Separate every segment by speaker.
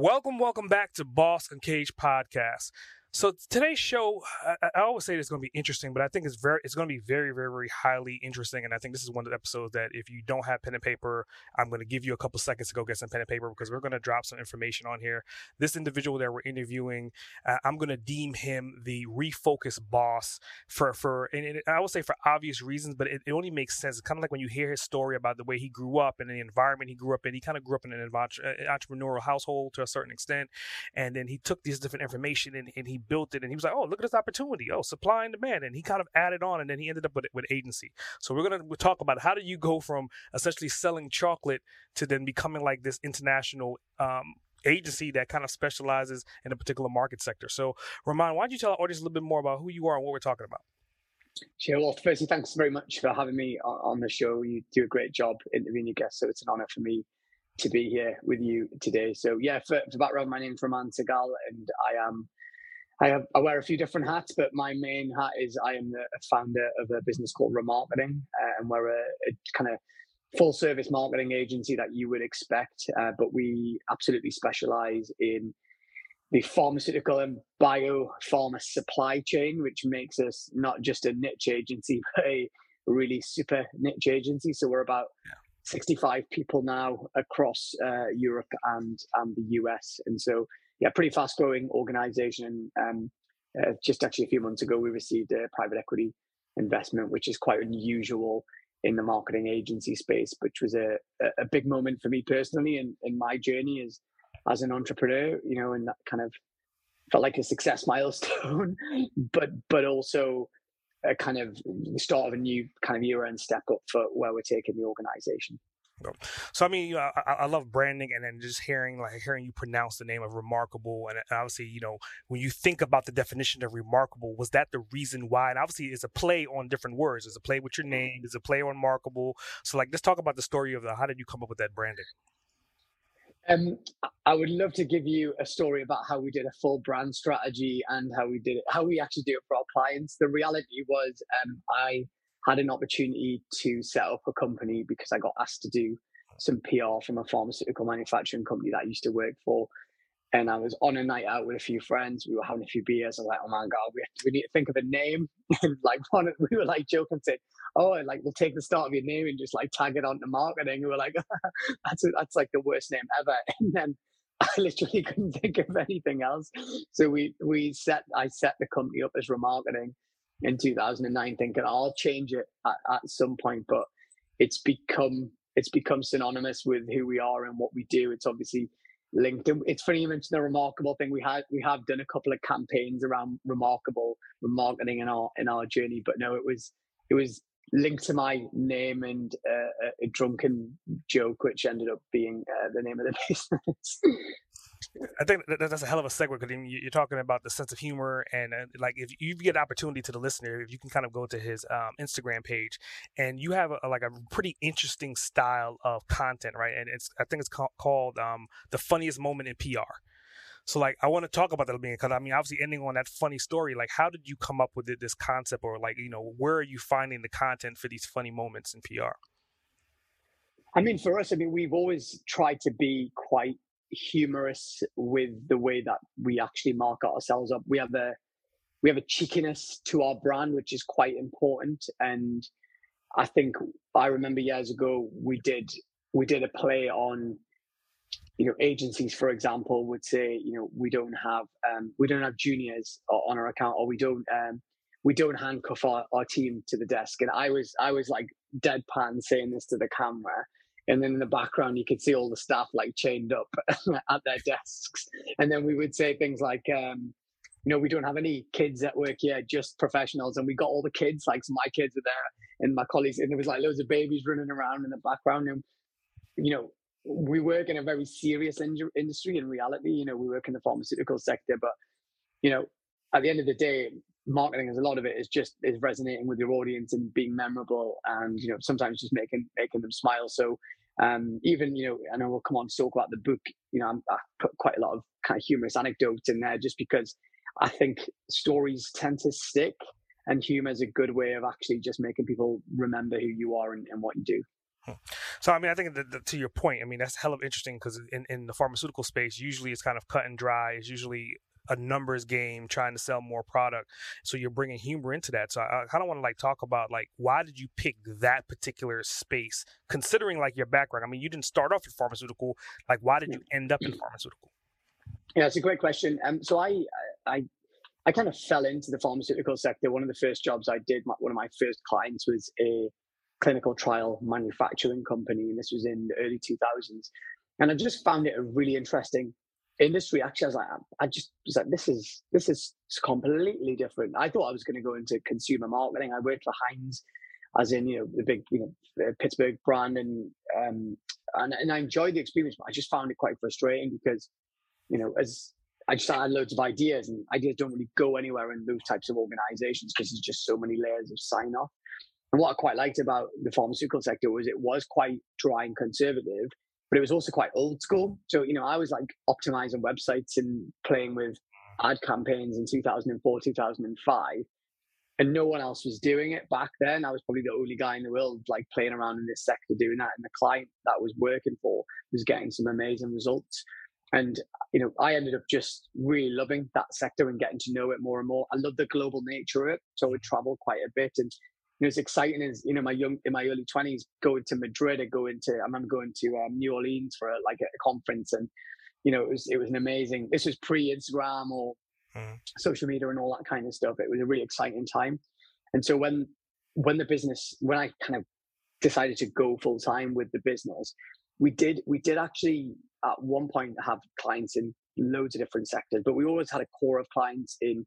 Speaker 1: Welcome, welcome back to Boss Uncaged Podcast. So today's show, I, I always say it's going to be interesting, but I think it's very, it's going to be very, very, very highly interesting. And I think this is one of the episodes that if you don't have pen and paper, I'm going to give you a couple seconds to go get some pen and paper because we're going to drop some information on here. This individual that we're interviewing, uh, I'm going to deem him the refocus boss for for, and it, I would say for obvious reasons, but it, it only makes sense. It's kind of like when you hear his story about the way he grew up and the environment he grew up in. He kind of grew up in an uh, entrepreneurial household to a certain extent, and then he took this different information and, and he built it and he was like, oh, look at this opportunity. Oh, supply and demand. And he kind of added on and then he ended up with, with agency. So we're going to talk about how do you go from essentially selling chocolate to then becoming like this international um, agency that kind of specializes in a particular market sector. So, Raman, why don't you tell our audience a little bit more about who you are and what we're talking about?
Speaker 2: Sure. Well, firstly, thanks very much for having me on the show. You do a great job interviewing your guests, so it's an honor for me to be here with you today. So, yeah, for, for background, my name's Raman Sehgal, and I am I have I wear a few different hats, but my main hat is I am the founder of a business called Ramarketing, uh, and we're a, a kind of full service marketing agency that you would expect, uh, but we absolutely specialize in the pharmaceutical and biopharma supply chain, which makes us not just a niche agency, but a really super niche agency. So we're about yeah. 65 people now across uh, Europe and and the US, and so yeah, pretty fast growing organization. Um, uh, just actually a few months ago, we received a private equity investment, which is quite unusual in the marketing agency space, which was a, a big moment for me personally in, in my journey as as an entrepreneur, you know, and that kind of felt like a success milestone, but but also a kind of start of a new kind of era and step up for where we're taking the organization.
Speaker 1: So I mean, you know, I, I, love branding, and then just hearing like hearing you pronounce the name of remarkable, and obviously, you know, when you think about the definition of remarkable, was that the reason why? And obviously, it's a play on different words. It's a play with your mm-hmm. name. It's a play on remarkable. So, like, let's talk about the story of the, how did you come up with that branding?
Speaker 2: Um, I would love to give you a story about how we did a full brand strategy and how we did it, how we actually do it for our clients. The reality was, um, I had an opportunity to set up a company because I got asked to do some PR from a pharmaceutical manufacturing company that I used to work for. And I was on a night out with a few friends. We were having a few beers. I like, "Oh my god, we, to, we need to think of a name." and like one, we were like joking, saying, "Oh, like we'll take the start of your name and just like tag it onto marketing." We were like, "That's a, that's like the worst name ever." And then I literally couldn't think of anything else. So we we set I set the company up as Ramarketing, in 2009 thinking I'll change it at, at some point, but it's become it's become synonymous with who we are and what we do. It's obviously linked. It's funny you mentioned the remarkable thing. We had we have done a couple of campaigns around remarkable Ramarketing in our in our journey, but no, it was it was linked to my name and uh, a, a drunken joke, which ended up being uh, the name of the business.
Speaker 1: I think that's a hell of a segue because you're talking about the sense of humor and uh, like if you get opportunity to the listener, if you can kind of go to his um, Instagram page and you have a, like a pretty interesting style of content, right? And it's I think it's called um, the funniest moment in PR. So like I want to talk about that being because I mean obviously ending on that funny story. Like how did you come up with this concept or like you know where are you finding the content for these funny moments in PR?
Speaker 2: I mean, for us, I mean, we've always tried to be quite humorous with the way that we actually market ourselves up. We have a we have a cheekiness to our brand, which is quite important. And I think I remember years ago we did we did a play on you know agencies for example would say you know we don't have um, we don't have juniors on our account or we don't um, we don't handcuff our, our team to the desk and i was i was like deadpan saying this to the camera and then in the background you could see all the staff like chained up at their desks. And then we would say things like um, you know we don't have any kids at work yet just professionals. And we got all the kids like so my kids are there and my colleagues and there was like loads of babies running around in the background. And you know we work in a very serious in- industry in reality. You know, we work in the pharmaceutical sector, but you know, at the end of the day, marketing is a lot of it is just is resonating with your audience and being memorable, and you know, sometimes just making making them smile. So um, even you know, I know we'll come on to talk about the book. You know, I'm, I put quite a lot of kind of humorous anecdotes in there just because I think stories tend to stick, and humor is a good way of actually just making people remember who you are and, and what you do.
Speaker 1: Hmm. So I mean, I think that, to your point, I mean that's hell of interesting because in, in the pharmaceutical space, usually it's kind of cut and dry. It's usually a numbers game trying to sell more product. So you're bringing humor into that. So I, I kind of want to like talk about like why did you pick that particular space, considering like your background? I mean, you didn't start off in pharmaceutical. Like, why did you end up in pharmaceutical?
Speaker 2: Yeah, it's a great question. Um, so I I I kind of fell into the pharmaceutical sector. One of the first jobs I did, one of my first clients was a clinical trial manufacturing company, and this was in the early 2000s. And I just found it a really interesting industry. Actually, I was like, I just was like, this is this is completely different. I thought I was going to go into consumer marketing. I worked for Heinz, as in you know the big you know Pittsburgh brand, and um, and and I enjoyed the experience, but I just found it quite frustrating because you know as I just had loads of ideas, and ideas don't really go anywhere in those types of organizations because there's just so many layers of sign off. And what I quite liked about the pharmaceutical sector was it was quite dry and conservative, but it was also quite old school. So, you know, I was like optimizing websites and playing with ad campaigns in 2004, 2005. And no one else was doing it back then. I was probably the only guy in the world like playing around in this sector doing that. And the client that I was working for was getting some amazing results. And, you know, I ended up just really loving that sector and getting to know it more and more. I love the global nature of it. So I would travel quite a bit. And you know, it's exciting as you know, my young in my early twenties, going to Madrid, or going to I remember going to um, New Orleans for a, like a, conference, and you know, it was it was an amazing. This was pre Instagram or mm. social media and all that kind of stuff. It was a really exciting time, and so when when the business when I kind of decided to go full time with the business, we did we did actually at one point have clients in loads of different sectors, but we always had a core of clients in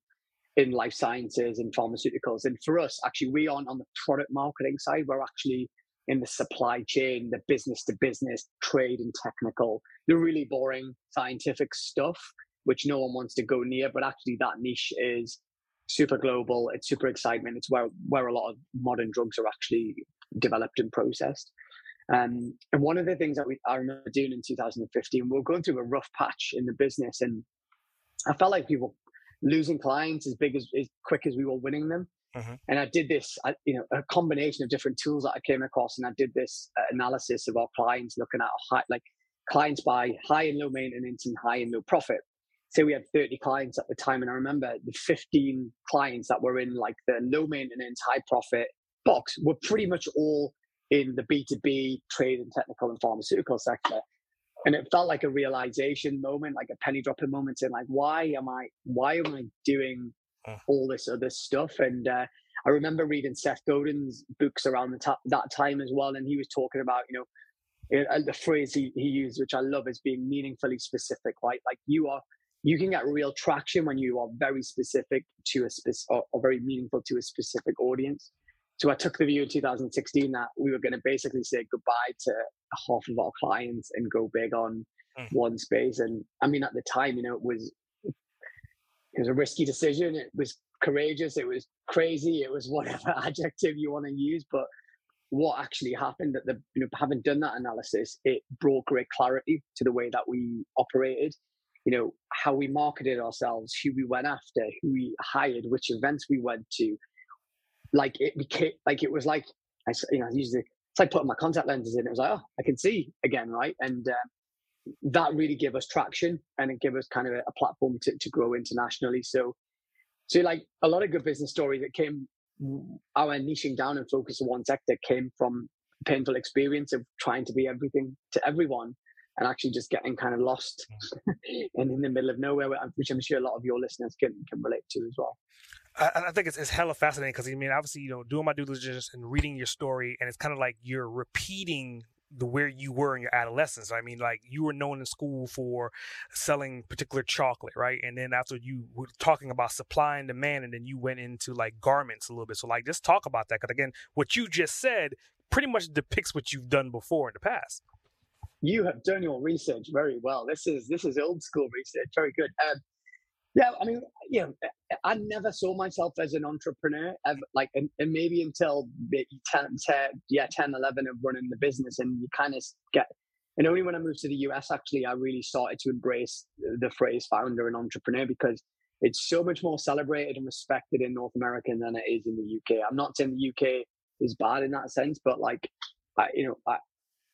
Speaker 2: in life sciences and pharmaceuticals. And for us, actually, we aren't on the product marketing side. We're actually in the supply chain, the business to business, trade and technical, the really boring scientific stuff, which no one wants to go near. But actually, that niche is super global. It's super excitement. It's where, where a lot of modern drugs are actually developed and processed. Um, and one of the things that we, I remember doing in 2015, we were going through a rough patch in the business, and I felt like people losing clients as big as, as quick as we were winning them. Mm-hmm. And I did this, I, you know, a combination of different tools that I came across, and I did this uh, analysis of our clients, looking at high, like clients by high and low maintenance and high and low profit. Say we had 30 clients at the time, and I remember the 15 clients that were in like the low maintenance, high profit box were pretty much all in the B2B trade and technical and pharmaceutical sector and it felt like a realization moment like a penny dropping moment saying like why am i why am i doing all this other stuff? And uh, i remember reading seth godin's books around the t- that time as well and he was talking about you know the phrase he, he used which i love is being meaningfully specific right? Like you are you can get real traction when you are very specific to a specific or, or very meaningful to a specific audience so I took the view in 2016 that we were going to basically say goodbye to half of our clients and go big on mm. one space. And I mean, at the time, you know, it was it was a risky decision. It was courageous. It was crazy. It was whatever adjective you want to use. But what actually happened that the you know having done that analysis, it brought great clarity to the way that we operated. You know how we marketed ourselves, who we went after, who we hired, which events we went to, like it became like it was like I you know I used it's like putting my contact lenses in. It was like oh I can see again right, and uh, that really gave us traction and it gave us kind of a, a platform to to grow internationally. So so like a lot of good business stories that came our niching down and focus on one sector came from painful experience of trying to be everything to everyone and actually just getting kind of lost and in the middle of nowhere, which I'm sure a lot of your listeners can can relate to as well.
Speaker 1: I, I think it's, it's hella fascinating because I mean, obviously, you know, doing my due diligence and reading your story, and it's kind of like you're repeating the where you were in your adolescence. I mean, like you were known in school for selling particular chocolate, right? And then after you were talking about supply and demand, and then you went into like garments a little bit. So, like, just talk about that because again, what you just said pretty much depicts what you've done before in the past.
Speaker 2: you have done your research very well. This is this is old school research. Very good. Um, yeah, I mean, you know, eh, I never saw myself as an entrepreneur, ever, like, and, and maybe until 10, 10, yeah, 10, 11 of running the business, and you kind of get. And only when I moved to the US, actually, I really started to embrace the phrase founder and entrepreneur because it's so much more celebrated and respected in North America than it is in the UK. I'm not saying the UK is bad in that sense, but like, I, you know, I,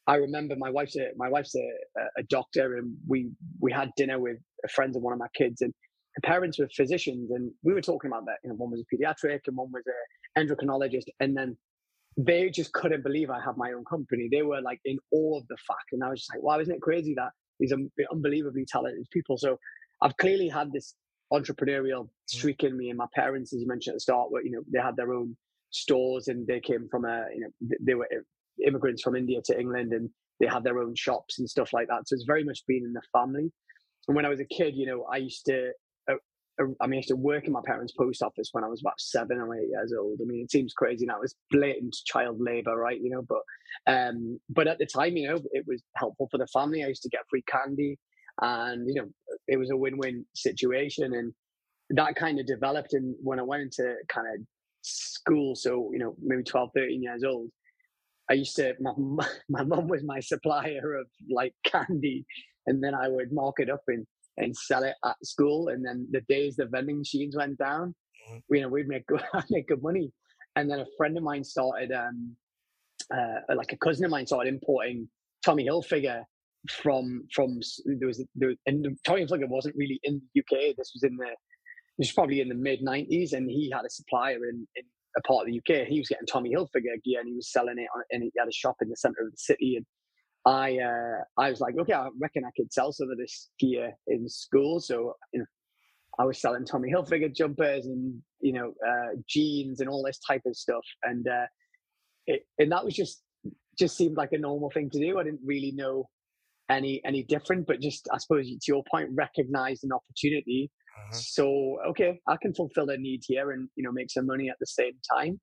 Speaker 2: I remember my wife's a, my wife's a, a doctor, and we we had dinner with friends of one of my kids, and parents were physicians, and we were talking about that. You know, one was a pediatric, and one was a endocrinologist, and then they just couldn't believe I had my own company. They were like in awe of the fact, and I was just like, "Wow, isn't it crazy that these are unbelievably talented people?" So I've clearly had this entrepreneurial mm. streak in me, and my parents, as you mentioned at the start, were you know they had their own stores, and they came from a you know they were immigrants from India to England and they had their own shops and stuff like that. So it's very much been in the family. And when I was a kid, you know, I used to, I mean, I used to work in my parents' post office when I was about seven or eight years old. I mean, it seems crazy now. It's blatant child labor, right? You know, but, um, but at the time, you know, it was helpful for the family. I used to get free candy and, you know, it was a win-win situation. And that kind of developed. And when I went into kind of school, so, you know, maybe 12, 13 years old, I used to my my mom was my supplier of like candy, and then I would mark it up and and sell it at school. And then the days the vending machines went down, mm-hmm. you know, we'd make good, make good money. And then a friend of mine started, um, uh, like a cousin of mine started importing Tommy Hilfiger from from there was there was, and Tommy Hilfiger wasn't really in the UK. This was in the this was probably in the mid '90s, and he had a supplier in in a part of the UK. He was getting Tommy Hilfiger gear and he was selling it on, and he had a shop in the center of the city. And I, uh, I was like, okay, I reckon I could sell some of this gear in school. So, you know, I was selling Tommy Hilfiger jumpers and, you know, uh, jeans and all this type of stuff. And, uh, it, and that was just, just seemed like a normal thing to do. I didn't really know any, any different, but just, I suppose to your point, recognized an opportunity uh-huh. So okay, I can fulfill a need here and you know make some money at the same time.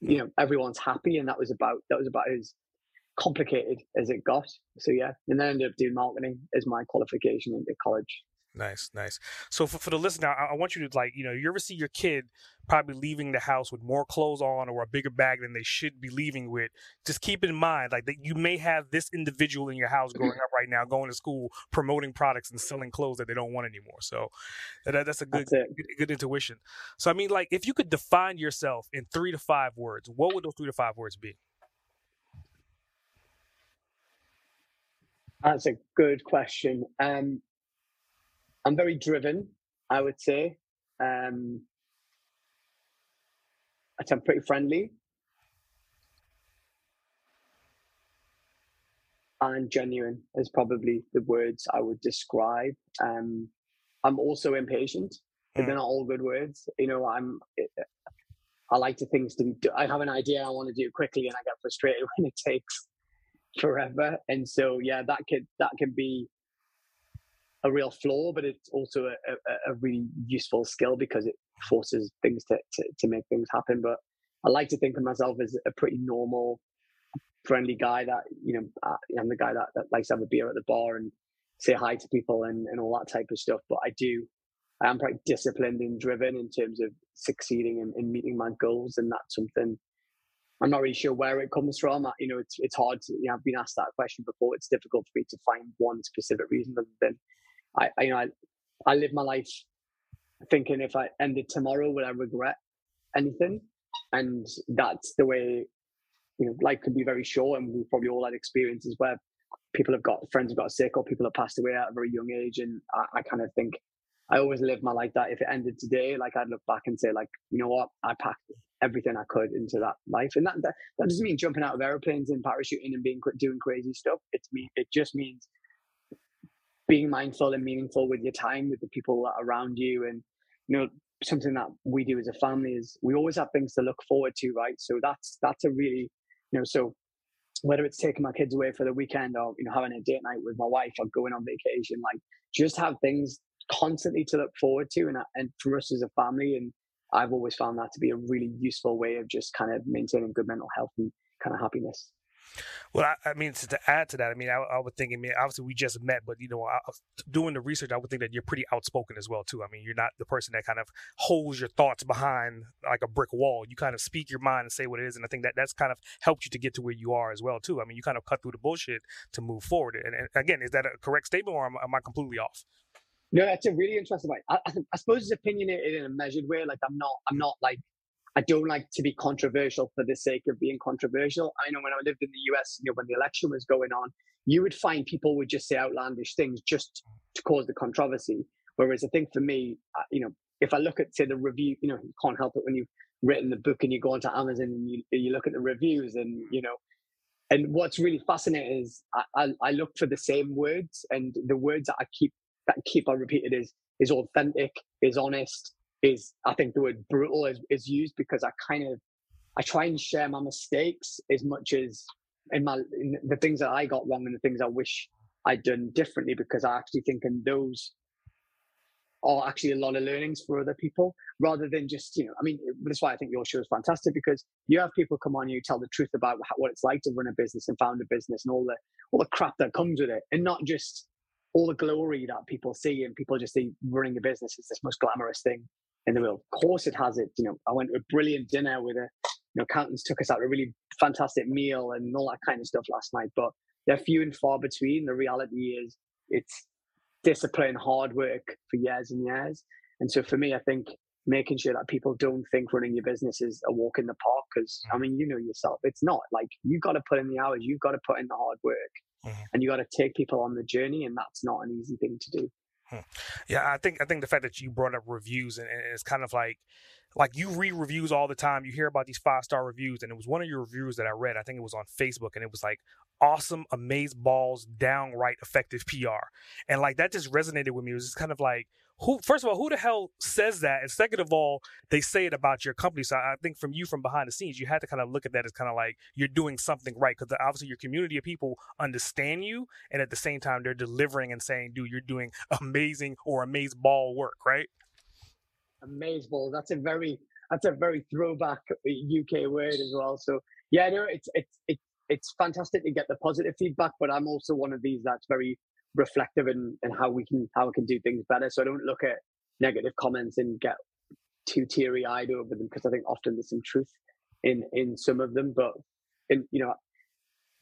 Speaker 2: You know, everyone's happy, and that was about that was about as complicated as it got. So yeah, and then I ended up doing marketing as my qualification into college.
Speaker 1: Nice, nice. So for, for the listener, I, I, want you to like, you know, you ever see your kid probably leaving the house with more clothes on or a bigger bag than they should be leaving with? Just keep in mind, like that you may have this individual in your house mm-hmm. growing up right now, going to school, promoting products and selling clothes that they don't want anymore. So that, that's a good, that's good, good intuition. So I mean, like, if you could define yourself in three to five words, what would those three to five words be?
Speaker 2: That's a good question. Um, I'm very driven, I would say. Um, I'm pretty friendly and genuine is probably the words I would describe. Um, I'm also impatient, but they're not all good words. You know, I'm. I like to things to be. I have an idea I want to do quickly, and I get frustrated when it takes forever. And so, yeah, that could that can be a real flaw, but it's also a, a, a, really useful skill because it forces things to, to, to make things happen. But I like to think of myself as a pretty normal, friendly guy that, you know, I'm the guy that, that likes to have a beer at the bar and say hi to people and, and all that type of stuff. But I do, I am quite disciplined and driven in terms of succeeding and, and meeting my goals. And that's something I'm not really sure where it comes from. You know, it's it's hard to. You know, I've been asked that question before. It's difficult for me to find one specific reason other than I, I you know I, I live my life thinking if I ended tomorrow, would I regret anything? And that's the way you know life can be very short, and we've probably all had experiences where people have got friends have got sick or people have passed away at a very young age, and I, I kind of think I always live my life that if it ended today, like I'd look back and say, like, you know what, I packed everything I could into that life, and that that, that doesn't mean jumping out of airplanes and parachuting and being doing crazy stuff. It's me. It just means being mindful and meaningful with your time with the people around you and you know something that we do as a family is we always have things to look forward to right so that's that's a really you know so whether it's taking my kids away for the weekend or you know having a date night with my wife or going on vacation like just have things constantly to look forward to and and for us as a family and I've always found that to be a really useful way of just kind of maintaining good mental health and kind of happiness
Speaker 1: Well, I, I mean, to, add to that, I mean, I, I, would think, I mean, obviously we just met, but you know, I, doing the research, I would think that you're pretty outspoken as well too. I mean, you're not the person that kind of holds your thoughts behind like a brick wall. You kind of speak your mind and say what it is, and I think that that's kind of helped you to get to where you are as well too. I mean, you kind of cut through the bullshit to move forward. And, and again, is that a correct statement, or am, am I completely off?
Speaker 2: No, that's a really interesting point. I, I, suppose it's opinionated in a measured way. Like I'm not, I'm not like I don't like to be controversial for the sake of being controversial. I know when I lived in the US, you know, when the election was going on, you would find people would just say outlandish things just to cause the controversy. Whereas I think for me, you know, if I look at say the review, you know, you can't help it when you've written the book and you go onto Amazon and you you look at the reviews and you know, and what's really fascinating is I, I, I look for the same words and the words that I keep that keep on repeated is is authentic, is honest, is I think the word brutal is, is used because I kind of I try and share my mistakes as much as in my in the things that I got wrong and the things I wish I'd done differently because I actually think in those are actually a lot of learnings for other people rather than just you know I mean that's why I think your show is fantastic because you have people come on you tell the truth about what it's like to run a business and found a business and all the all the crap that comes with it and not just all the glory that people see and people just see running a business is this most glamorous thing in the world. Of course, it has it. You know, I went to a brilliant dinner with a, you know, accountants took us out a really fantastic meal and all that kind of stuff last night. But they're few and far between. The reality is, it's discipline, hard work for years and years. And so for me, I think making sure that people don't think running your business is a walk in the park. Because mm. I mean, you know yourself, it's not like you've got to put in the hours, you've got to put in the hard work, mm-hmm. and you got to take people on the journey, and that's not an easy thing to do.
Speaker 1: Hmm. Yeah, I think I think the fact that you brought up reviews and, and it's kind of like like you read reviews all the time. You hear about these five star reviews, and it was one of your reviews that I read. I think it was on Facebook, and it was like awesome, amaze balls, downright effective PR, and like that just resonated with me. It was just kind of like who first of all who the hell says that? And second of all they say it about your company. So i think from you from behind the scenes you had to kind of look at that as kind of like you're doing something right because obviously your community of people understand you and at the same time they're delivering and saying dude you're doing amazing or amaze ball work right?
Speaker 2: Amaze ball that's a very that's a very throwback uh, uk word as well. So yeah no it's it's it's it's fantastic to get the positive feedback but i'm also one of these that's very reflective in, in how we can how we can do things better. So I don't look at negative comments and get too teary eyed over them because I think often there's some truth in in some of them. But in you know,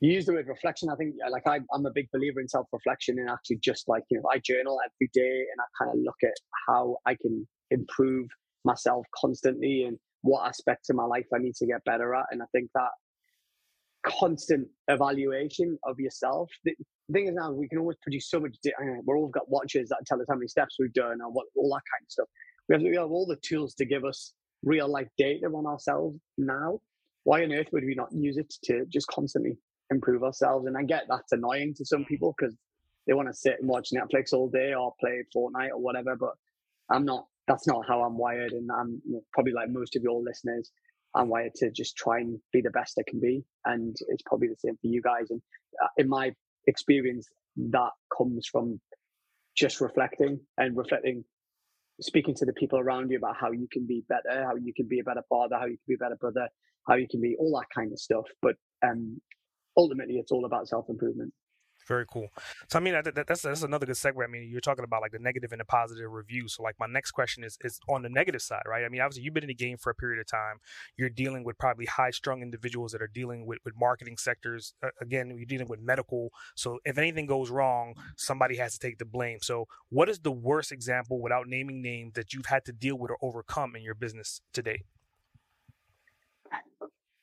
Speaker 2: you use the word reflection. I think like I, I'm a big believer in self reflection and actually just like you know I journal every day and I kind of look at how I can improve myself constantly and what aspects of my life I need to get better at. And I think that constant evaluation of yourself. The thing is now we can always produce so much. We're all got watches that tell us how many steps we've done or what all that kind of stuff. We have, we have all the tools to give us real life data on ourselves now. Why on earth would we not use it to just constantly improve ourselves? And I get that's annoying to some people because they want to sit and watch Netflix all day or play Fortnite or whatever. But I'm not. That's not how I'm wired, and I'm probably like most of your listeners. I'm wired to just try and be the best I can be. And it's probably the same for you guys. And uh, in my experience, that comes from just reflecting and reflecting, speaking to the people around you about how you can be better, how you can be a better father, how you can be a better brother, how you can be all that kind of stuff. But um, ultimately, it's all about self improvement.
Speaker 1: Very cool. So I mean, that, that's that's another good segue. I mean, you're talking about like the negative and the positive reviews. So like my next question is is on the negative side, right? I mean, obviously you've been in the game for a period of time. You're dealing with probably high strung individuals that are dealing with with marketing sectors. Uh, again, you're dealing with medical. So if anything goes wrong, somebody has to take the blame. So what is the worst example, without naming names, that you've had to deal with or overcome in your business today?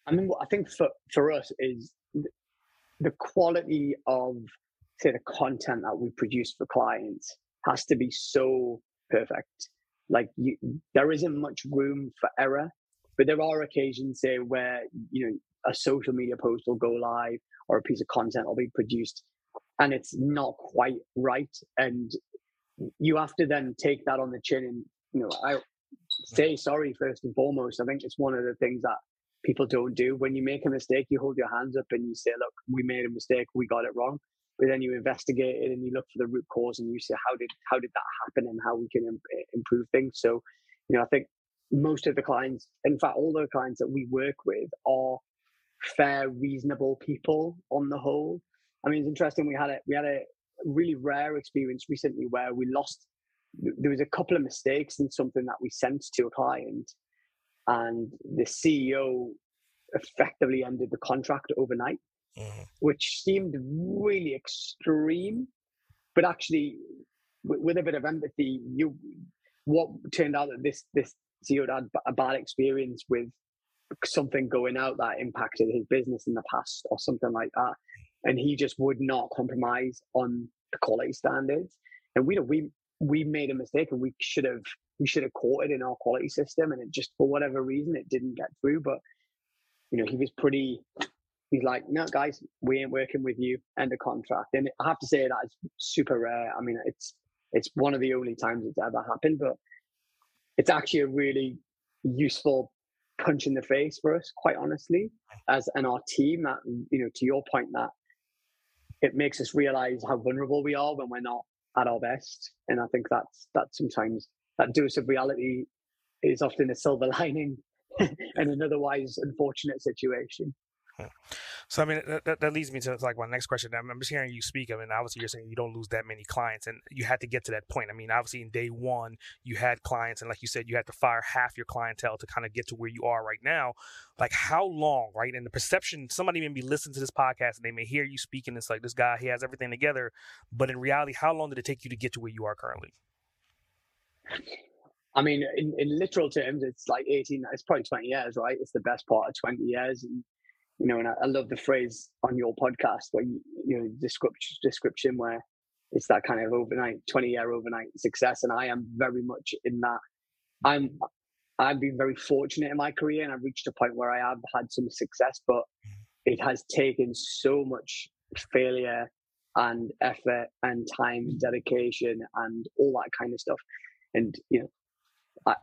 Speaker 2: I mean, I think for for us is the quality of say the content that we produce for clients has to be so perfect. Like you, there isn't much room for error, but there are occasions say where you know a social media post will go live or a piece of content will be produced and it's not quite right and you have to then take that on the chin and you know i say sorry first and foremost i think it's one of the things that people don't do. When you make a mistake, you hold your hands up and you say, look, we made a mistake, we got it wrong. But then you investigate it and you look for the root cause and you say, how did how did that happen and how we can improve things. So, you know, I think most of the clients, in fact, all the clients that we work with are fair, reasonable people on the whole. I mean, it's interesting. We had a we had a really rare experience recently where we lost. There was a couple of mistakes in something that we sent to a client, and the CEO effectively ended the contract overnight, mm-hmm. which seemed really extreme. But actually, with, with, a bit of empathy, you what turned out that this this CEO had a bad experience with something going out that impacted his business in the past or something like that, and he just would not compromise on the quality standards. And we we we made a mistake, and we should have we should have caught it in our quality system, and it just for whatever reason it didn't get through. But you know, he was pretty. He's like, no, guys, we ain't working with you. End of contract. And I have to say that is super rare. I mean, it's it's one of the only times it's ever happened, but it's actually a really useful punch in the face for us, quite honestly, as and our team. That you know, to your point, that it makes us realize how vulnerable we are when we're not at our best. And I think that's that sometimes that dose of reality is often a silver lining in an otherwise unfortunate situation. Hmm.
Speaker 1: So I mean that, that leads me to like my next question. I'm just hearing you speak. I mean, obviously you're saying you don't lose that many clients, and you had to get to that point. I mean, obviously in day one you had clients, and like you said, you had to fire half your clientele to kind of get to where you are right now. Like how long, right? And the perception, somebody may be listening to this podcast and they may hear you speaking. And it's like this guy, he has everything together, but in reality, how long did it take you to get to where you are currently?
Speaker 2: I mean, in, in literal terms, it's like 18, it's probably 20 years, right? It's the best part of 20 years. And, you know, and I, I love the phrase on your podcast where you, you know, description, description where it's that kind of overnight, 20 year overnight success. And I am very much in that. I'm, I've been very fortunate in my career and I've reached a point where I have had some success, but it has taken so much failure and effort and time and dedication and all that kind of stuff. And, you know, I,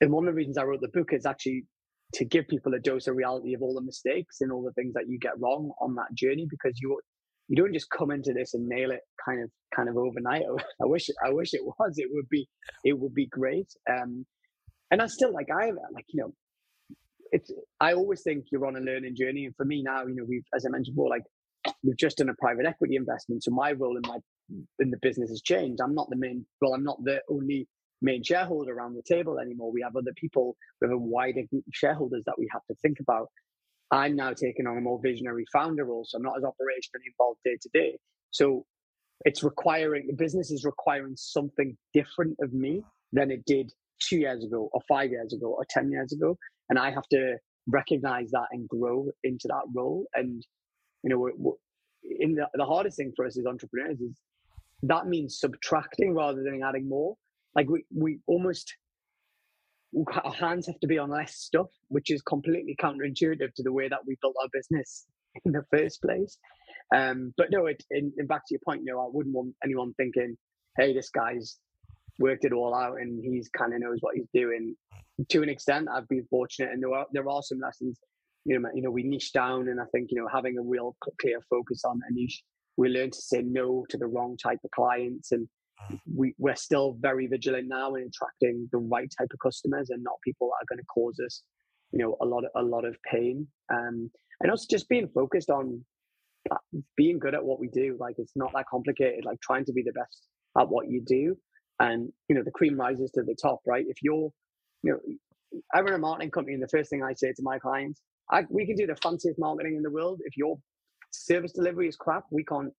Speaker 2: and one of the reasons I wrote the book is actually to give people a dose of reality of all the mistakes and all the things that you get wrong on that journey because you you don't just come into this and nail it kind of kind of overnight. I wish I wish it was. It would be it would be great. Um, and I still like I like you know it's I always think you're on a learning journey. And for me now, you know, we've as I mentioned before, like we've just done a private equity investment. So my role in my in the business has changed. I'm not the main well, I'm not the only main shareholder around the table anymore. We have other people, we have a wider group of shareholders that we have to think about. I'm now taking on a more visionary founder role, so I'm not as operationally involved day to day. So it's requiring the business is requiring something different of me than it did two years ago, or five years ago, or ten years ago, and I have to recognize that and grow into that role. And you know, we're, we're, in the, the hardest thing for us as entrepreneurs is that means subtracting rather than adding more. Like we, we almost our hands have to be on less stuff, which is completely counterintuitive to the way that we built our business in the first place. Um, but no, it, in, in back to your point, know, I wouldn't want anyone thinking, "Hey, this guy's worked it all out and he's kind of knows what he's doing." To an extent, I've been fortunate, and there are there are some lessons. You know, you know, we niche down, and I think you know having a real clear focus on a niche, we learn to say no to the wrong type of clients and we, we're still very vigilant now in attracting the right type of customers and not people that are going to cause us, you know, a lot of, a lot of pain. Um, and also just being focused on being good at what we do. Like it's not that complicated. Like trying to be the best at what you do, and you know, the cream rises to the top. Right? If you're, you know, I run a marketing company, and the first thing I say to my clients, I, we can do the fanciest marketing in the world. If your service delivery is crap, we can't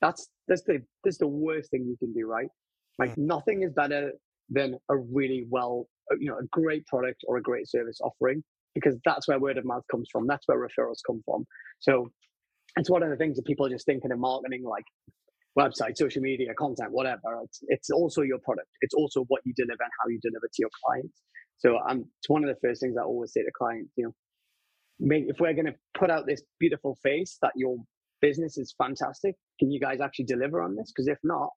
Speaker 2: that's that's the that's the worst thing you can do, right? Like mm. nothing is better than a really well, uh, you know, a great product or a great service offering because that's where word of mouth comes from. That's where referrals come from. So it's one of the things that people are just thinking of marketing like website, social media, content, whatever. It's, it's also your product. It's also what you deliver and how you deliver to your clients. So um, it's one of the first things I always say to clients, you know, make, if we're going to put out this beautiful face that your business is fantastic. Can you guys actually deliver on this? Because if not,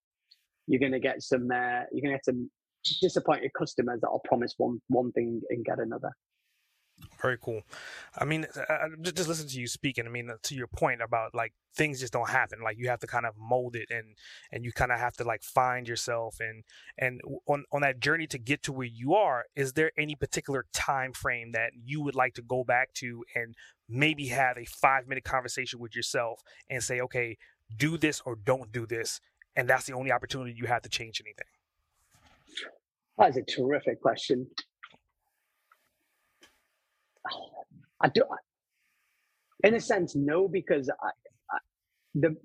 Speaker 2: you're going to get some uh, you're going to get some disappointed customers that will promise one one thing and get another.
Speaker 1: Very cool. I mean, just, just listen to you speaking. I mean, uh, to your point about like things just don't happen. Like you have to kind of mold it, and and you kind of have to like find yourself. And and on on that journey to get to where you are, is there any particular time frame that you would like to go back to and maybe have a five minute conversation with yourself and say, okay, do this or don't do this, and that's the only opportunity you have to change anything.
Speaker 2: That's a terrific question. I do, in a sense, no, because I, I, the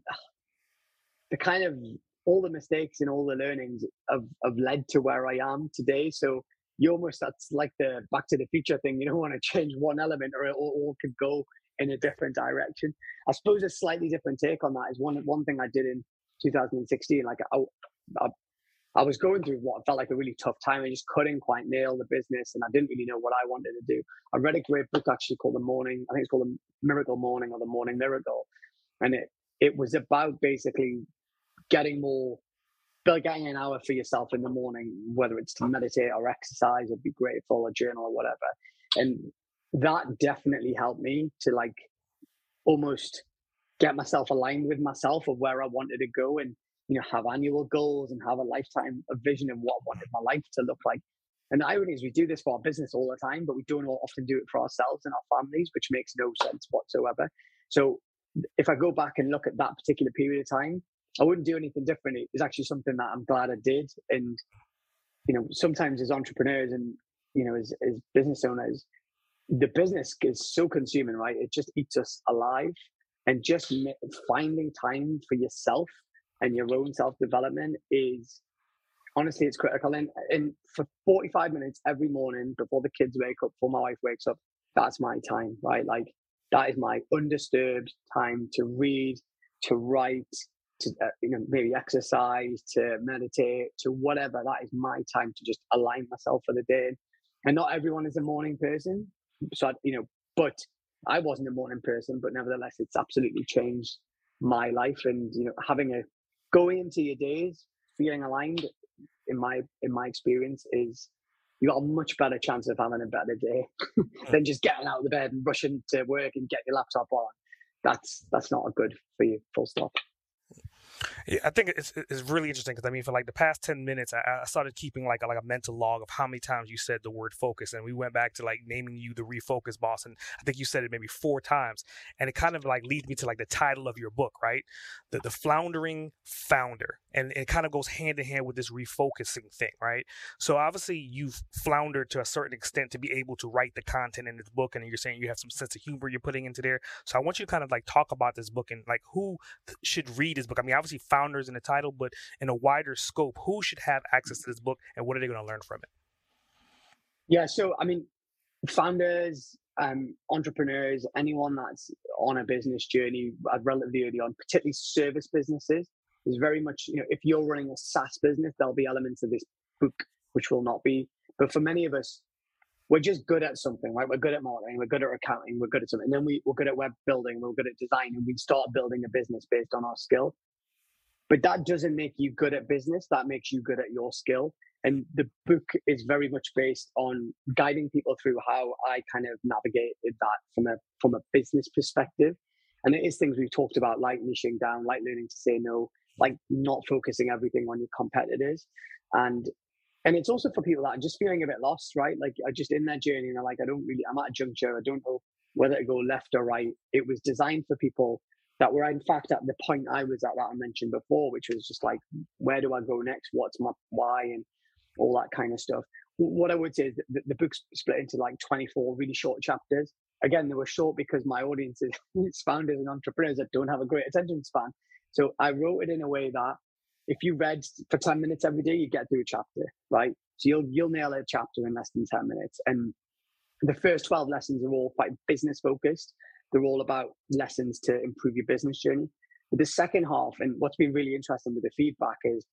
Speaker 2: the kind of all the mistakes and all the learnings have, have led to where I am today. So you almost that's like the Back to the Future thing. You don't want to change one element, or it all, all could go in a different direction. I suppose a slightly different take on that is one one thing I did in 2016. Like I, I, I was going through what felt like a really tough time. I just couldn't quite nail the business and I didn't really know what I wanted to do. I read a great book actually called The Morning, I think it's called The Miracle Morning or The Morning Miracle. And it, it was about basically getting more, getting an hour for yourself in the morning, whether it's to meditate or exercise or be grateful or journal or whatever. And that definitely helped me to like almost get myself aligned with myself of where I wanted to go and you know, have annual goals and have a lifetime a vision of what mm. I wanted my life to look like. And the irony is we do this for our business all the time, but we don't often do it for ourselves and our families, which makes no sense whatsoever. So if I go back and look at that particular period of time, I wouldn't do anything different. It's actually something that I'm glad I did. And, you know, sometimes as entrepreneurs and, you know, as, as business owners, the business is so consuming, right? It just eats us alive. And just finding time for yourself and your own self development is honestly it's critical. And, and for 45 minutes every morning before the kids wake up, before my wife wakes up, that's my time, right? Like that is my undisturbed time to read, to write, to uh, you know maybe exercise, to meditate, to whatever. That is my time to just align myself for the day. And not everyone is a morning person, so I, you know, but I wasn't a morning person, but nevertheless, it's absolutely changed my life. And you know, having a going into your days feeling aligned in my in my experience is you got a much better chance of having a better day hmm. than just getting out of the bed and rushing to work and get your laptop on. That's that's not a good for you. Full stop.
Speaker 1: I think it's it's really interesting because I mean, for like the past ten minutes, I, I, started keeping like a, like a mental log of how many times you said the word focus, and we went back to like naming you the refocus boss, and I think you said it maybe four times, and it kind of like leads me to like the title of your book, right? The the floundering founder, and it kind of goes hand in hand with this refocusing thing, right? So obviously you've floundered to a certain extent to be able to write the content in this book, and you're saying you have some sense of humor you're putting into there. So I want you to kind of like talk about this book and like who should read this book. I mean, obviously founders in the title, but in a wider scope, who should have access to this book and what are they going to learn from it?
Speaker 2: Yeah, so I mean, founders, um, entrepreneurs, anyone that's on a business journey uh, relatively early on, particularly service businesses, is very much, you know, if you're running a SaaS business, there'll be elements of this book which will not be. But for many of us, we're just good at something, right? We're good at marketing, we're good at accounting, we're good at something. And then we, we're good at web building, we're good at design, and we start building a business based on our skill. But that doesn't make you good at business. That makes you good at your skill. And the book is very much based on guiding people through how I kind of navigated that from a from a business perspective. And it is things we've talked about, like niching down, like learning to say no, like not focusing everything on your competitors. And and it's also for people that are just feeling a bit lost, right? Like are just in their journey and they're like, I don't really I'm at a juncture, I don't know whether to go left or right. It was designed for people that were in fact at the point I was at that I mentioned before, which was just like, where do I go next? What's my why and all that kind of stuff. What I would say is that the book's split into like 24 really short chapters. Again, they were short because my audience is founders and entrepreneurs that don't have a great attention span. So I wrote it in a way that if you read for 10 minutes every day, you get through a chapter, right? So you'll you'll nail a chapter in less than 10 minutes. And the first 12 lessons are all quite business focused. They're all about lessons to improve your business journey. But the second half, and what's been really interesting with the feedback is,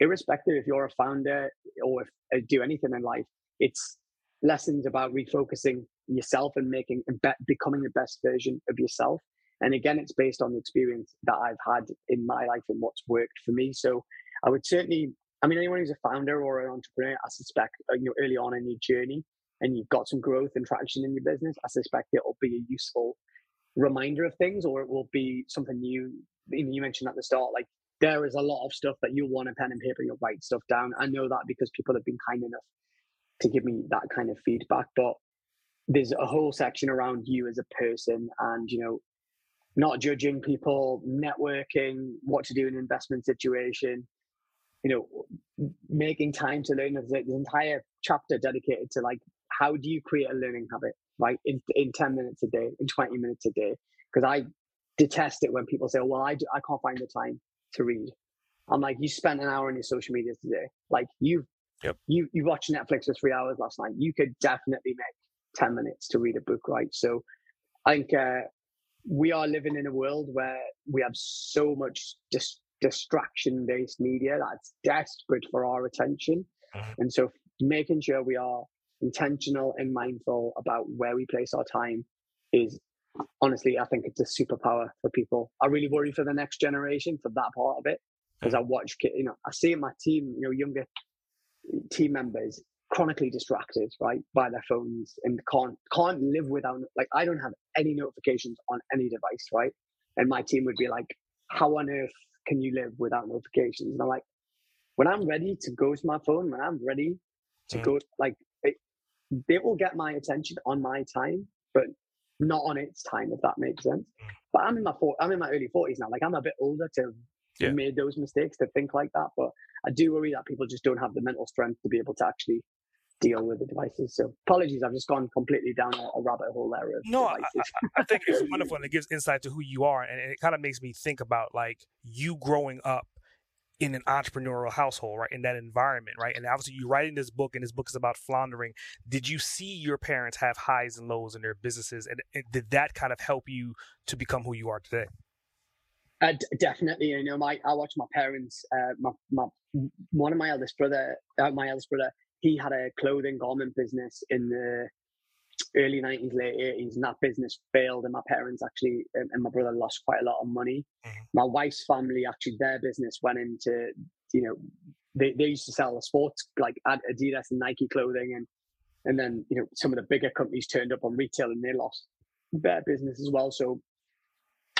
Speaker 2: irrespective if you're a founder or if uh, do anything in life, it's lessons about refocusing yourself and making and be, becoming the best version of yourself. And again, it's based on the experience that I've had in my life and what's worked for me. So I would certainly, I mean, anyone who's a founder or an entrepreneur, I suspect, uh, you know, early on in your journey, and you've got some growth and traction in your business, I suspect it'll be a useful reminder of things, or it will be something new. you mentioned at the start, like there is a lot of stuff that you'll want a pen and paper, you'll write stuff down. I know that because people have been kind enough to give me that kind of feedback. But there's a whole section around you as a person and, you know, not judging people, networking, what to do in an investment situation, you know, making time to learn. There's an entire chapter dedicated to like, how do you create a learning habit, right? In, in 10 minutes a day, in 20 minutes a day. Because I detest it when people say, well, I, do, I can't find the time to read. I'm like, you spent an hour on your social media today. Like you, yep. you, you watched Netflix for three hours last night. You could definitely make 10 minutes to read a book, right? So I think, uh, we are living in a world where we have so much dis- distraction based media that's desperate for our attention. Mm-hmm. And so making sure we are intentional and mindful about where we place our time is honestly, I think it's a superpower for people. I really worry for the next generation for that part of it because I watch, you know, I see my team, you know, younger team members chronically distracted, right, by their phones and can't can't live without. Like, I don't have any notifications on any device, right? And my team would be like, "How on earth can you live without notifications?" And I'm like, when I'm ready to go to my phone, when I'm ready to mm. go, like, it, they will get my attention on my time, but not on its time, if that makes sense. Mm. But I'm in my four, I'm in my early forties now. Like I'm a bit older to yeah. made those mistakes to think like that. But I do worry that people just don't have the mental strength to be able to actually deal with the devices. So apologies, I've just gone completely down a, a rabbit hole there.
Speaker 1: no, I, I, think it's wonderful and it gives insight to who you are, and it kind of makes me think about like you growing up in an entrepreneurial household, right? In that environment, right? And obviously, you're writing this book, and this book is about floundering. Did you see your parents have highs and lows in their businesses, and, and did that kind of help you to become who you are today?
Speaker 2: Uh, d- definitely, you know, my I watch my parents. Uh, my my one of my eldest brother, uh, my eldest brother, he had a clothing garment business in the early 90s, late 80s, and that business failed. And my parents actually, and my brother lost quite a lot of money. Mm-hmm. My wife's family, actually, their business went into, you know, they, they used to sell the sports like Adidas and Nike clothing. And, and then, you know, some of the bigger companies turned up on retail and they lost their business as well. So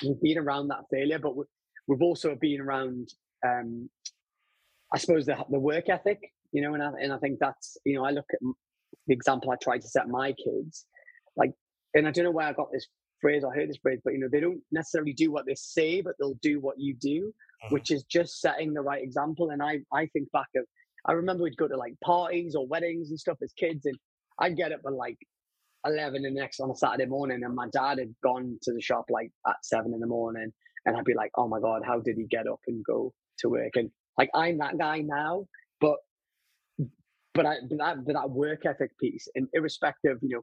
Speaker 2: we've been around that failure, but we've also been around, um, I suppose, the, the work ethic, you know, and I, and I think that's, you know, I look at the example I try to set my kids, like, and I don't know where I got this phrase, I heard this phrase, but you know, they don't necessarily do what they say, but they'll do what you do, mm-hmm. which is just setting the right example. And I, I think back of, I remember we'd go to like parties or weddings and stuff as kids, and I'd get up at like 11 in the next on a Saturday morning, and my dad had gone to the shop like at seven in the morning, and I'd be like, oh my God, how did he get up and go to work? And like, I'm that guy now, but but I, but that, but that work ethic piece, and irrespective, you know,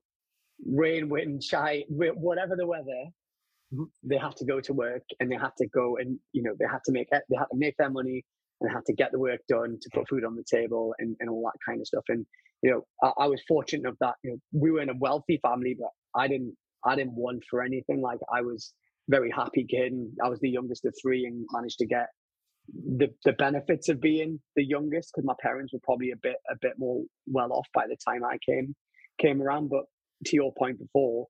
Speaker 2: rain, wind, shine, whatever the weather, they have to go to work and they have to go and you know they have to make they have to make their money and they have to get the work done to put food on the table and, and all that kind of stuff. And you know, I, I was fortunate of that. You know, we were in a wealthy family, but I didn't I didn't want for anything. Like I was very happy kid, and I was the youngest of three, and managed to get the the benefits of being the youngest because my parents were probably a bit a bit more well off by the time I came came around. But to your point before,